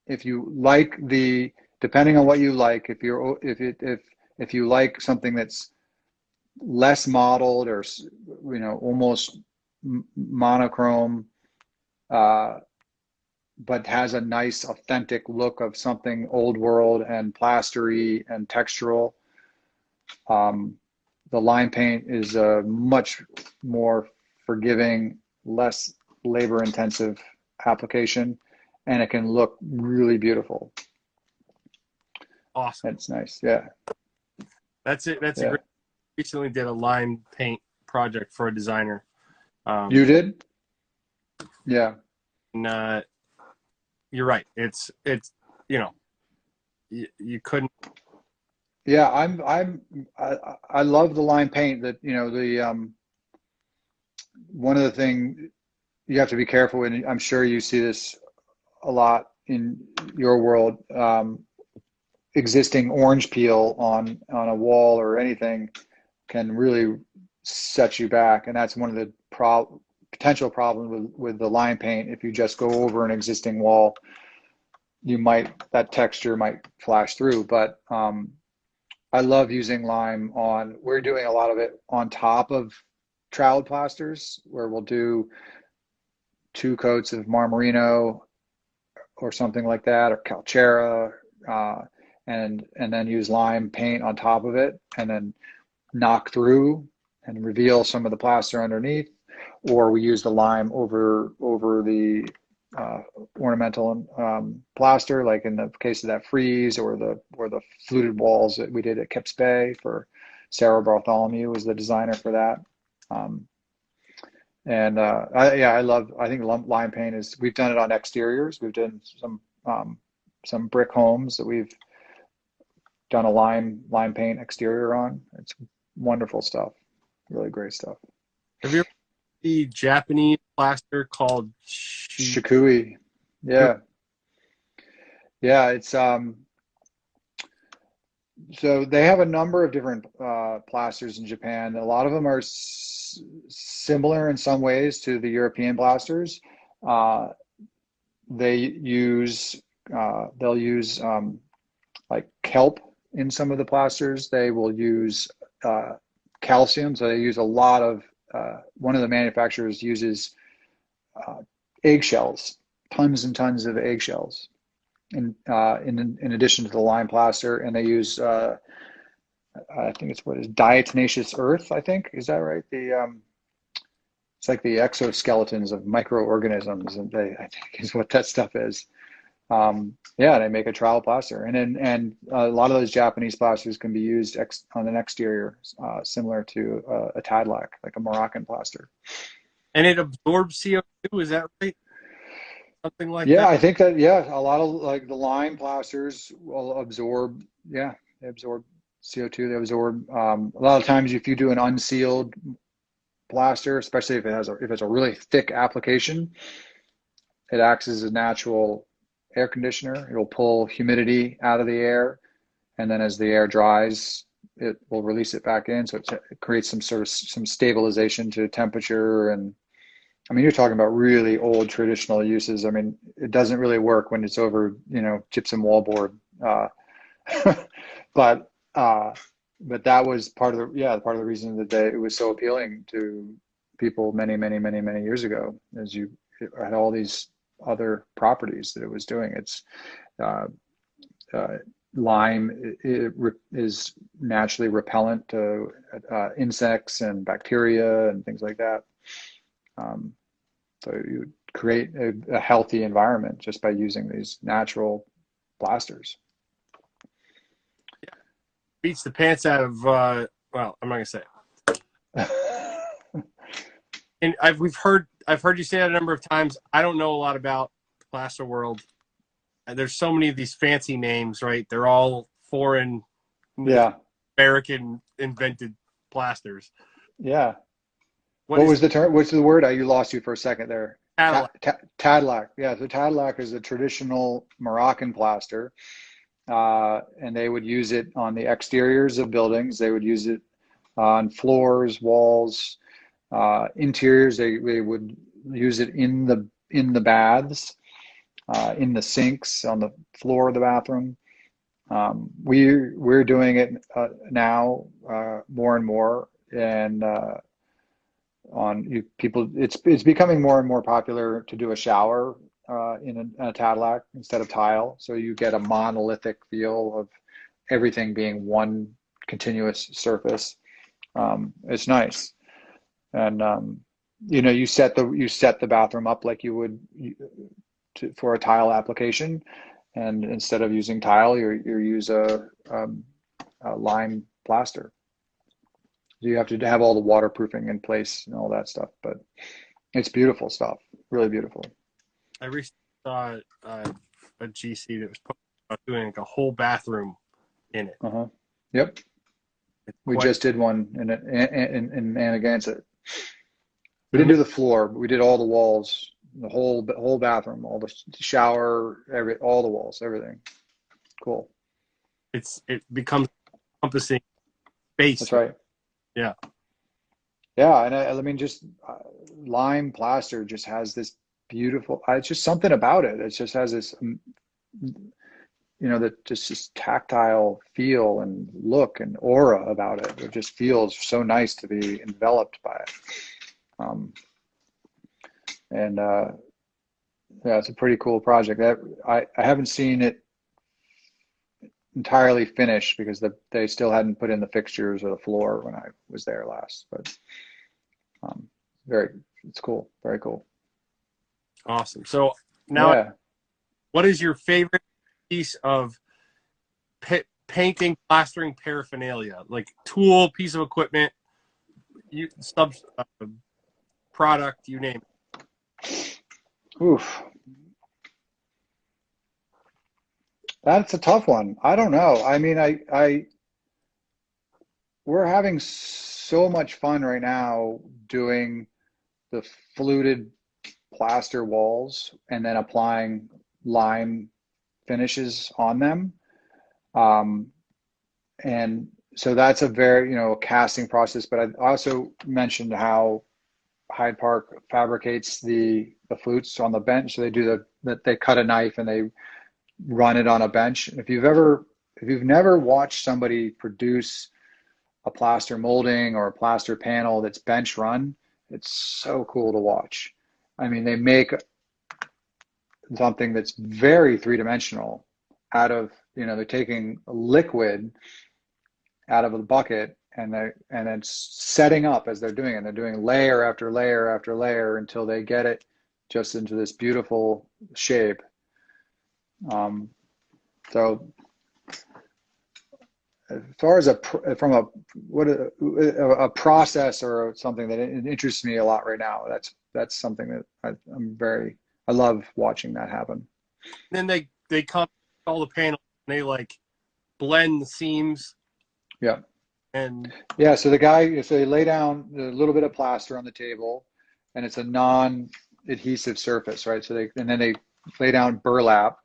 Speaker 2: If you like the depending on what you like, if you're if it if if you like something that's less modeled or you know almost monochrome uh, but has a nice authentic look of something old world and plastery and textural. Um, the lime paint is a much more forgiving, less labor intensive application, and it can look really beautiful.
Speaker 1: awesome.
Speaker 2: That's nice. Yeah.
Speaker 1: That's it. That's
Speaker 2: Yeah.
Speaker 1: a great. Recently did a lime paint project for a designer. Um,
Speaker 2: You did? Yeah.
Speaker 1: and, uh, you're right. It's it's you know, you, you couldn't.
Speaker 2: Yeah, I'm I'm I, I love the lime paint that you know the um one of the things you have to be careful and I'm sure you see this a lot in your world um existing orange peel on on a wall or anything can really set you back and that's one of the pro potential problems with with the lime paint. If you just go over an existing wall you might that texture might flash through but um I love using lime on, we're doing a lot of it on top of troweled plasters where we'll do two coats of Marmorino or something like that, or Calcera, uh, and and then use lime paint on top of it, and then knock through and reveal some of the plaster underneath, or we use the lime over over the uh, ornamental um, plaster, like in the case of that frieze or the or the fluted walls that we did at Kips Bay for Sarah Bartholomew was the designer for that. Um, and uh, I, yeah, I love. I think lime paint is. We've done it on exteriors. We've done some um, some brick homes that we've done a lime lime paint exterior on. It's wonderful stuff. Really great stuff.
Speaker 1: Have you ever the Japanese plaster called shi-
Speaker 2: Shikui. Yeah. Yeah, it's um so they have a number of different uh, plasters in Japan. A lot of them are s- similar in some ways to the European plasters. Uh, they use uh, they'll use um, like kelp in some of the plasters. They will use uh, calcium, so they use a lot of. Uh, one of the manufacturers uses uh, eggshells, tons and tons of eggshells, in uh, in in addition to the lime plaster, and they use uh, I think it's what is diatomaceous earth. I think is that right? The um, it's like the exoskeletons of microorganisms, and they I think is what that stuff is. Um, yeah, they make a trowel plaster, and and a lot of those Japanese plasters can be used ex, on an exterior, uh, similar to uh, a Tadelakt, like a Moroccan plaster.
Speaker 1: and it absorbs CO2. Is that right? Something like
Speaker 2: Yeah,
Speaker 1: that.
Speaker 2: I think that yeah, a lot of like the lime plasters will absorb. Yeah, they absorb CO2. They absorb. Um, a lot of times, if you do an unsealed plaster, especially if it has a, if it's a really thick application, it acts as a natural air conditioner. It'll pull humidity out of the air, and then as the air dries, it will release it back in. So it creates some sort of some stabilization to temperature and I mean, you're talking about really old traditional uses. I mean, it doesn't really work when it's over, you know, gypsum wallboard. Uh, but uh, but that was part of the yeah part of the reason that they, it was so appealing to people many many many many years ago, as you it had all these other properties that it was doing. It's uh, uh, lime i- i- re- is naturally repellent to uh, insects and bacteria and things like that. Um, so you create a, a healthy environment just by using these natural blasters.
Speaker 1: Beats the pants out of. Uh, well, I'm not gonna say. It. And I've we've heard I've heard you say that a number of times. I don't know a lot about the plaster world. And there's so many of these fancy names, right? They're all foreign,
Speaker 2: yeah,
Speaker 1: American invented plasters.
Speaker 2: yeah.
Speaker 1: What
Speaker 2: What,
Speaker 1: is
Speaker 2: was the term? What's the word? I you lost you for a second there.
Speaker 1: Cadillac?
Speaker 2: Ta- ta- Tadelakt. Yeah, so Tadelakt is a traditional Moroccan plaster, uh, and they would use it on the exteriors of buildings. They would use it on floors, walls, uh, interiors. They they would use it in the in the baths, uh, in the sinks, on the floor of the bathroom. Um, we we're doing it uh, now uh, more and more, and uh, on you people it's it's becoming more and more popular to do a shower uh, in a, a instead of tile. So you get a monolithic feel of everything being one continuous surface. Um, it's nice. And um, you know you set the you set the bathroom up like you would to, for a tile application. And instead of using tile, you you use a, um, a lime plaster. You have to have all the waterproofing in place and all that stuff, but it's beautiful stuff. Really beautiful.
Speaker 1: I recently saw uh, a GC that was doing like a whole bathroom in it.
Speaker 2: Uh huh. Yep.
Speaker 1: It's
Speaker 2: We
Speaker 1: quite-
Speaker 2: just did one in in in Amagansett. We didn't do the floor, but we did all the walls, the whole whole bathroom, all the shower, every all the walls, everything. Cool.
Speaker 1: it's it becomes encompassing space.
Speaker 2: That's right.
Speaker 1: Yeah.
Speaker 2: Yeah, and I, I mean, just uh, lime plaster just has this beautiful. Uh, it's just something about it. It just has this, um, you know, that just this tactile feel and look and aura about it. It just feels so nice to be enveloped by it. Um, and uh, yeah, it's a pretty cool project. That I, I haven't seen it entirely finished because the, they still hadn't put in the fixtures or the floor when I was there last. But um, very, it's cool. Very cool.
Speaker 1: Awesome. So now,
Speaker 2: yeah.
Speaker 1: what is your favorite piece of pa- painting, plastering paraphernalia, like tool, piece of equipment, you sub uh, product, you name it.
Speaker 2: Oof. That's a tough one. I don't know. I mean, I, I, we're having so much fun right now doing the fluted plaster walls and then applying lime finishes on them. Um, and so that's a very, you know, casting process. But I also mentioned how Hyde Park fabricates the the flutes on the bench. So they do the that they cut a knife and they run it on a bench. And If you've ever if you've never watched somebody produce a plaster molding or a plaster panel that's bench run, it's so cool to watch. I mean, they make something that's very three dimensional out of you know they're taking liquid out of a bucket and they and then setting up as they're doing it. They're doing layer after layer after layer until they get it just into this beautiful shape. Um, so as far as a from a what a, a process or something that interests me a lot right now, that's that's something that I, I'm very I love watching that happen.
Speaker 1: then they they come all the panels and they like blend the seams.
Speaker 2: Yeah.
Speaker 1: And
Speaker 2: Yeah, so the guy, so they lay down a little bit of plaster on the table, and it's a non-adhesive surface, right? So they and then they lay down burlap,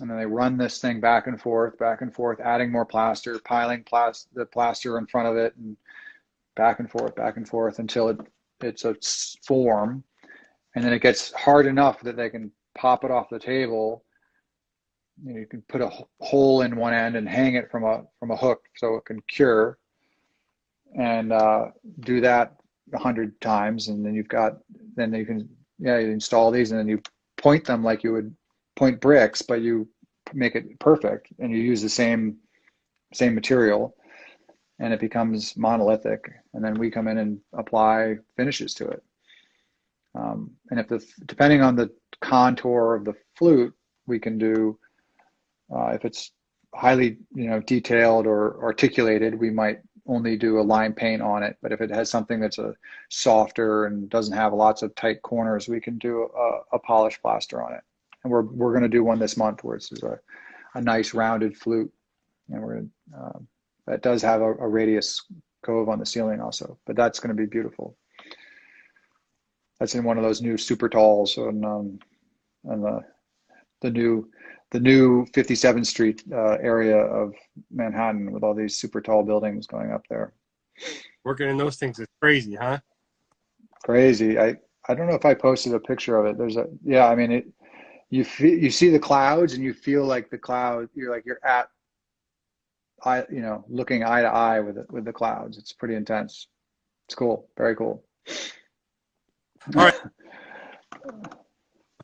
Speaker 2: and then they run this thing back and forth, back and forth, adding more plaster, piling plas- the plaster in front of it, and back and forth, back and forth until it it's a form, and then it gets hard enough that they can pop it off the table. You, know, you can put a hole in one end and hang it from a from a hook so it can cure, and uh, do that a hundred times, and then you've got then you can yeah you install these and then you point them like you would point bricks, but you make it perfect and you use the same same material, and it becomes monolithic. And then we come in and apply finishes to it. Um, and if the depending on the contour of the flute, we can do uh, if it's highly you know detailed or articulated, we might only do a lime paint on it. But if it has something that's a softer and doesn't have lots of tight corners, we can do a, a polished plaster on it. And we're we're going to do one this month where it's a a nice rounded flute, and we're uh, that does have a, a radius cove on the ceiling also. But that's going to be beautiful. That's in one of those new super talls on um, on the the new the new 57th Street uh, area of Manhattan with all these super tall buildings going up there.
Speaker 1: working in those things is crazy, huh?
Speaker 2: Crazy. I I don't know if I posted a picture of it. There's a yeah. I mean it. You feel you see the clouds and you feel like the cloud. You're like you're at. I you know looking eye to eye with it with the clouds. It's pretty intense. It's cool. Very cool.
Speaker 1: All right.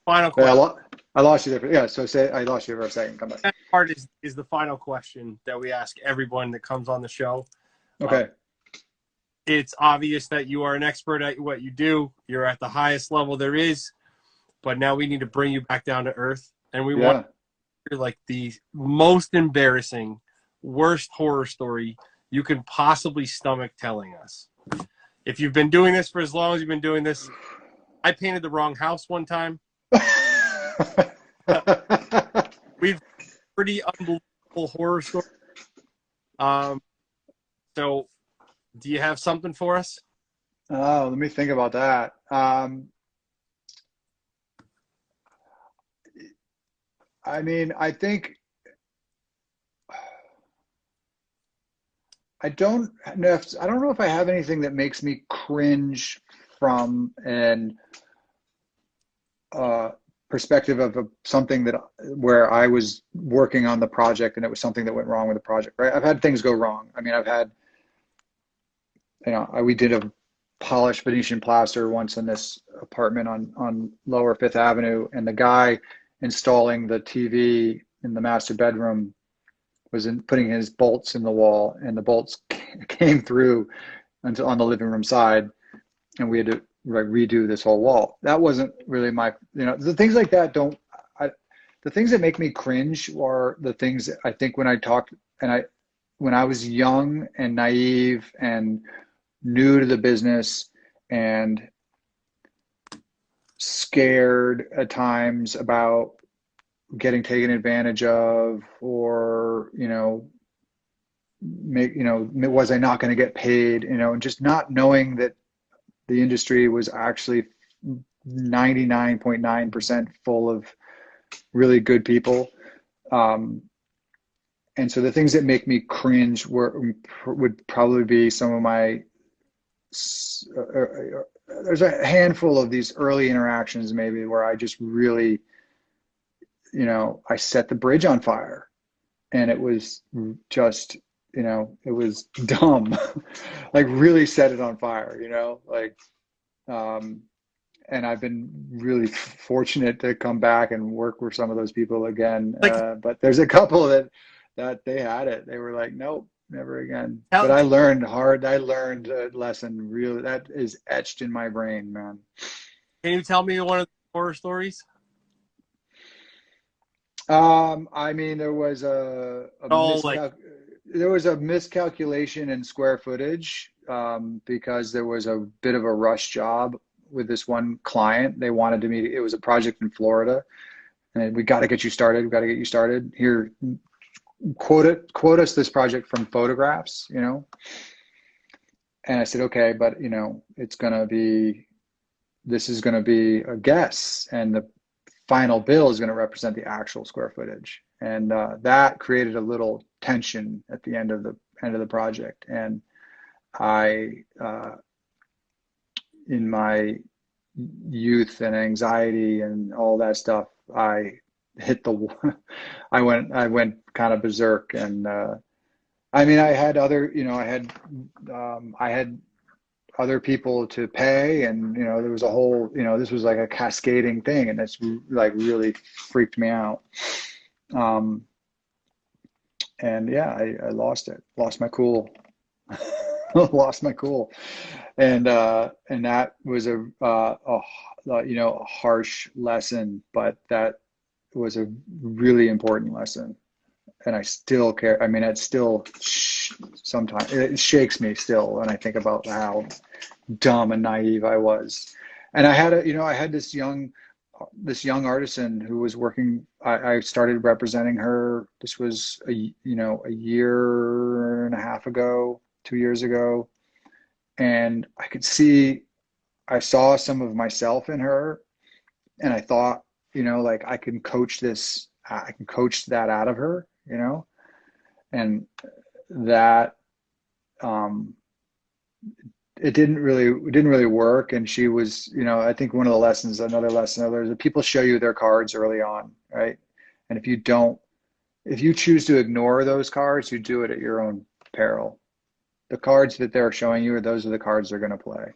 Speaker 1: Final
Speaker 2: I,
Speaker 1: question.
Speaker 2: lo- I lost you there. For, yeah. So say I lost you for a second. Come back.
Speaker 1: That part is, is the final question that we ask everyone that comes on the show.
Speaker 2: Okay.
Speaker 1: Um, it's obvious that you are an expert at what you do. You're at the highest level there is, but now we need to bring you back down to earth, and we
Speaker 2: Yeah.
Speaker 1: want hear like the most embarrassing, worst horror story you can possibly stomach telling us. If you've been doing this for as long as you've been doing this, I painted the wrong house one time. We've pretty unbelievable horror story. Um, so do you have something for us?
Speaker 2: Oh, let me think about that. Um, I mean, I think I don't know if I don't know if I have anything that makes me cringe from an uh, perspective of a, something that where I was working on the project and it was something that went wrong with the project. Right? I've had things go wrong. I mean, I've had you know we did a polished Venetian plaster once in this apartment on on Lower Fifth Avenue, and the guy installing the TV in the master bedroom was in putting his bolts in the wall, and the bolts came through until on the living room side, and we had to redo this whole wall. That wasn't really my, you know, the things like that don't. I, the things that make me cringe are the things I think when I talk and I, when I was young and naive and new to the business and scared at times about getting taken advantage of or you know make you know was i not going to get paid you know and just not knowing that the industry was actually 99.9% full of really good people. Um, and so the things that make me cringe were would probably be some of my uh, uh, there's a handful of these early interactions maybe where I just really, you know, I set the bridge on fire and it was just, you know, it was dumb, like really set it on fire, you know, like, um, and I've been really fortunate to come back and work with some of those people again. Like, uh, but there's a couple that, that they had it. They were like, nope, never again. How, but I learned hard. I learned a lesson. Really, that is etched in my brain, man.
Speaker 1: Can you tell me one of the horror stories?
Speaker 2: Um, I mean, there was a, a oh, like there was a miscalculation in square footage um, because there was a bit of a rush job with this one client. They wanted to meet. It was a project in Florida, and we got to get you started. We got to get you started here quote it, quote us this project from photographs, you know. And I said, okay, but you know, it's gonna be, this is gonna be a guess, and the final bill is gonna represent the actual square footage, and uh, that created a little tension at the end of the end of the project, and I, uh, in my youth and anxiety and all that stuff, I hit the I went I went kind of berserk and uh, I mean I had other you know I had um, I had other people to pay and you know there was a whole you know this was like a cascading thing and it's like really freaked me out. Um and yeah I, I lost it lost my cool lost my cool. And uh and that was a uh a, you know a harsh lesson but that was a really important lesson. And i still care i mean it still sh- sometimes it shakes me still when i think about how dumb and naive i was. And i had a you know i had this young this young artisan who was working I, I started representing her. This was a you know a year and a half ago two years ago. And i could see i saw some of myself in her. And i thought you know like i can coach this i can coach that out of her you know? And that um it didn't really it didn't really work. And she was you know i think one of the lessons another lesson others people show you their cards early on right? And if you don't if you choose to ignore those cards you do it at your own peril. The cards that they're showing you are those are the cards they're going to play.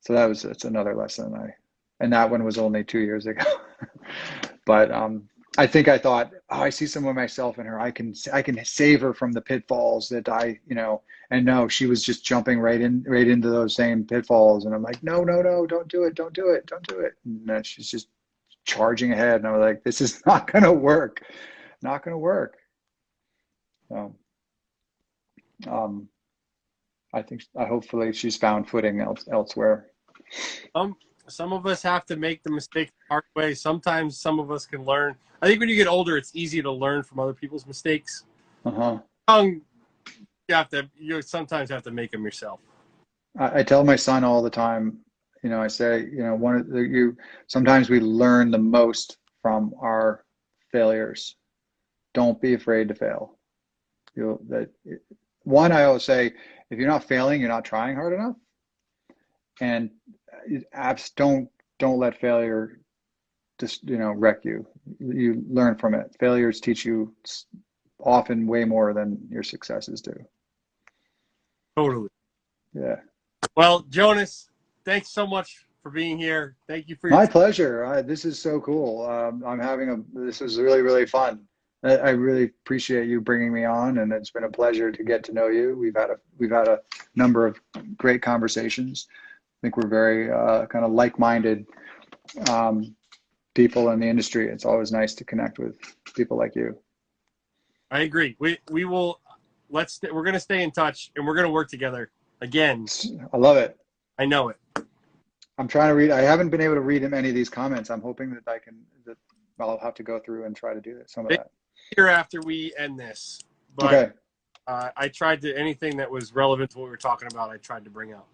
Speaker 2: So that was that's another lesson i and that one was only two years ago. but um, I think I thought, oh, I see some of myself in her. I can I can save her from the pitfalls that I, you know. And no, she was just jumping right in right into those same pitfalls. And I'm like, no, no, no, don't do it, don't do it, don't do it. And she's just charging ahead, and I was like, "This is not to work. Not to work." So, um, I think I hopefully she's found footing else, elsewhere.
Speaker 1: Um, some of us have to make the mistake the hard way. Sometimes some of us can learn. I think when you get older, it's easy to learn from other people's mistakes.
Speaker 2: Uh huh.
Speaker 1: Young, you have to. You sometimes have to make them yourself.
Speaker 2: I, I tell my son all the time. You know, I say, you know, one of the, you. Sometimes we learn the most from our failures. Don't be afraid to fail. You know, that one. I always say, if you're not failing, you're not trying hard enough. And apps don't don't let failure just you know wreck you. You learn from it. Failures teach you often way more than your successes do.
Speaker 1: Totally.
Speaker 2: Yeah.
Speaker 1: Well, Jonas, thanks so much for being here. Thank you for
Speaker 2: your my pleasure. I, this is so cool. Um, I'm having a. This was really really fun. I, I really appreciate you bringing me on, and it's been a pleasure to get to know you. We've had a we've had a number of great conversations. I think we're very uh, kind of like-minded um, people in the industry. It's always nice to connect with people like you.
Speaker 1: I agree. We we will let's we're gonna stay in touch and we're gonna work together again.
Speaker 2: I love it.
Speaker 1: I know it.
Speaker 2: I'm trying to read. I haven't been able to read any of these comments. I'm hoping that I can. That I'll have to go through and try to do some of that.
Speaker 1: Here after we end this, but okay. uh, I tried to anything that was relevant to what we were talking about. I tried to bring up.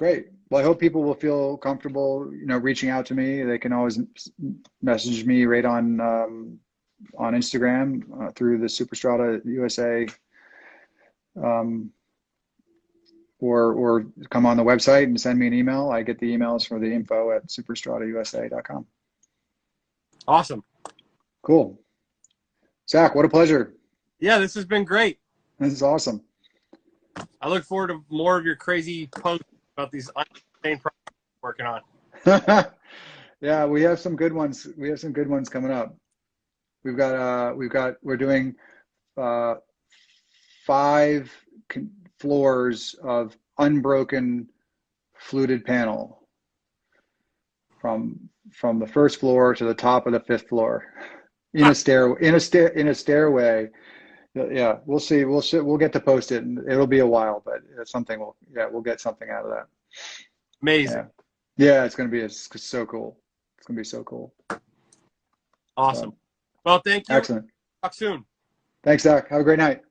Speaker 2: Great. Well, I hope people will feel comfortable, you know, reaching out to me. They can always message me right on um, on Instagram uh, through the Superstrata USA, um, or or come on the website and send me an email. I get the emails for the info at superstratausa.com.
Speaker 1: Awesome.
Speaker 2: Cool. Zach, what a pleasure.
Speaker 1: Yeah, this has been great.
Speaker 2: This is awesome.
Speaker 1: I look forward to more of your crazy posts about these unsustained projects working on.
Speaker 2: yeah, we have some good ones. We have some good ones coming up. We've got uh, we've got we're doing uh, five floors of unbroken fluted panel from from the first floor to the top of the fifth floor in a stair in a stair in a stairway Uh, yeah we'll see we'll we'll get to post it and it'll be a while but it's something we'll yeah we'll get something out of that
Speaker 1: amazing
Speaker 2: yeah, yeah it's gonna be it's so cool it's gonna be so cool
Speaker 1: awesome so. Well, thank you.
Speaker 2: Excellent.
Speaker 1: Talk soon.
Speaker 2: Thanks, Doc. Have a great night.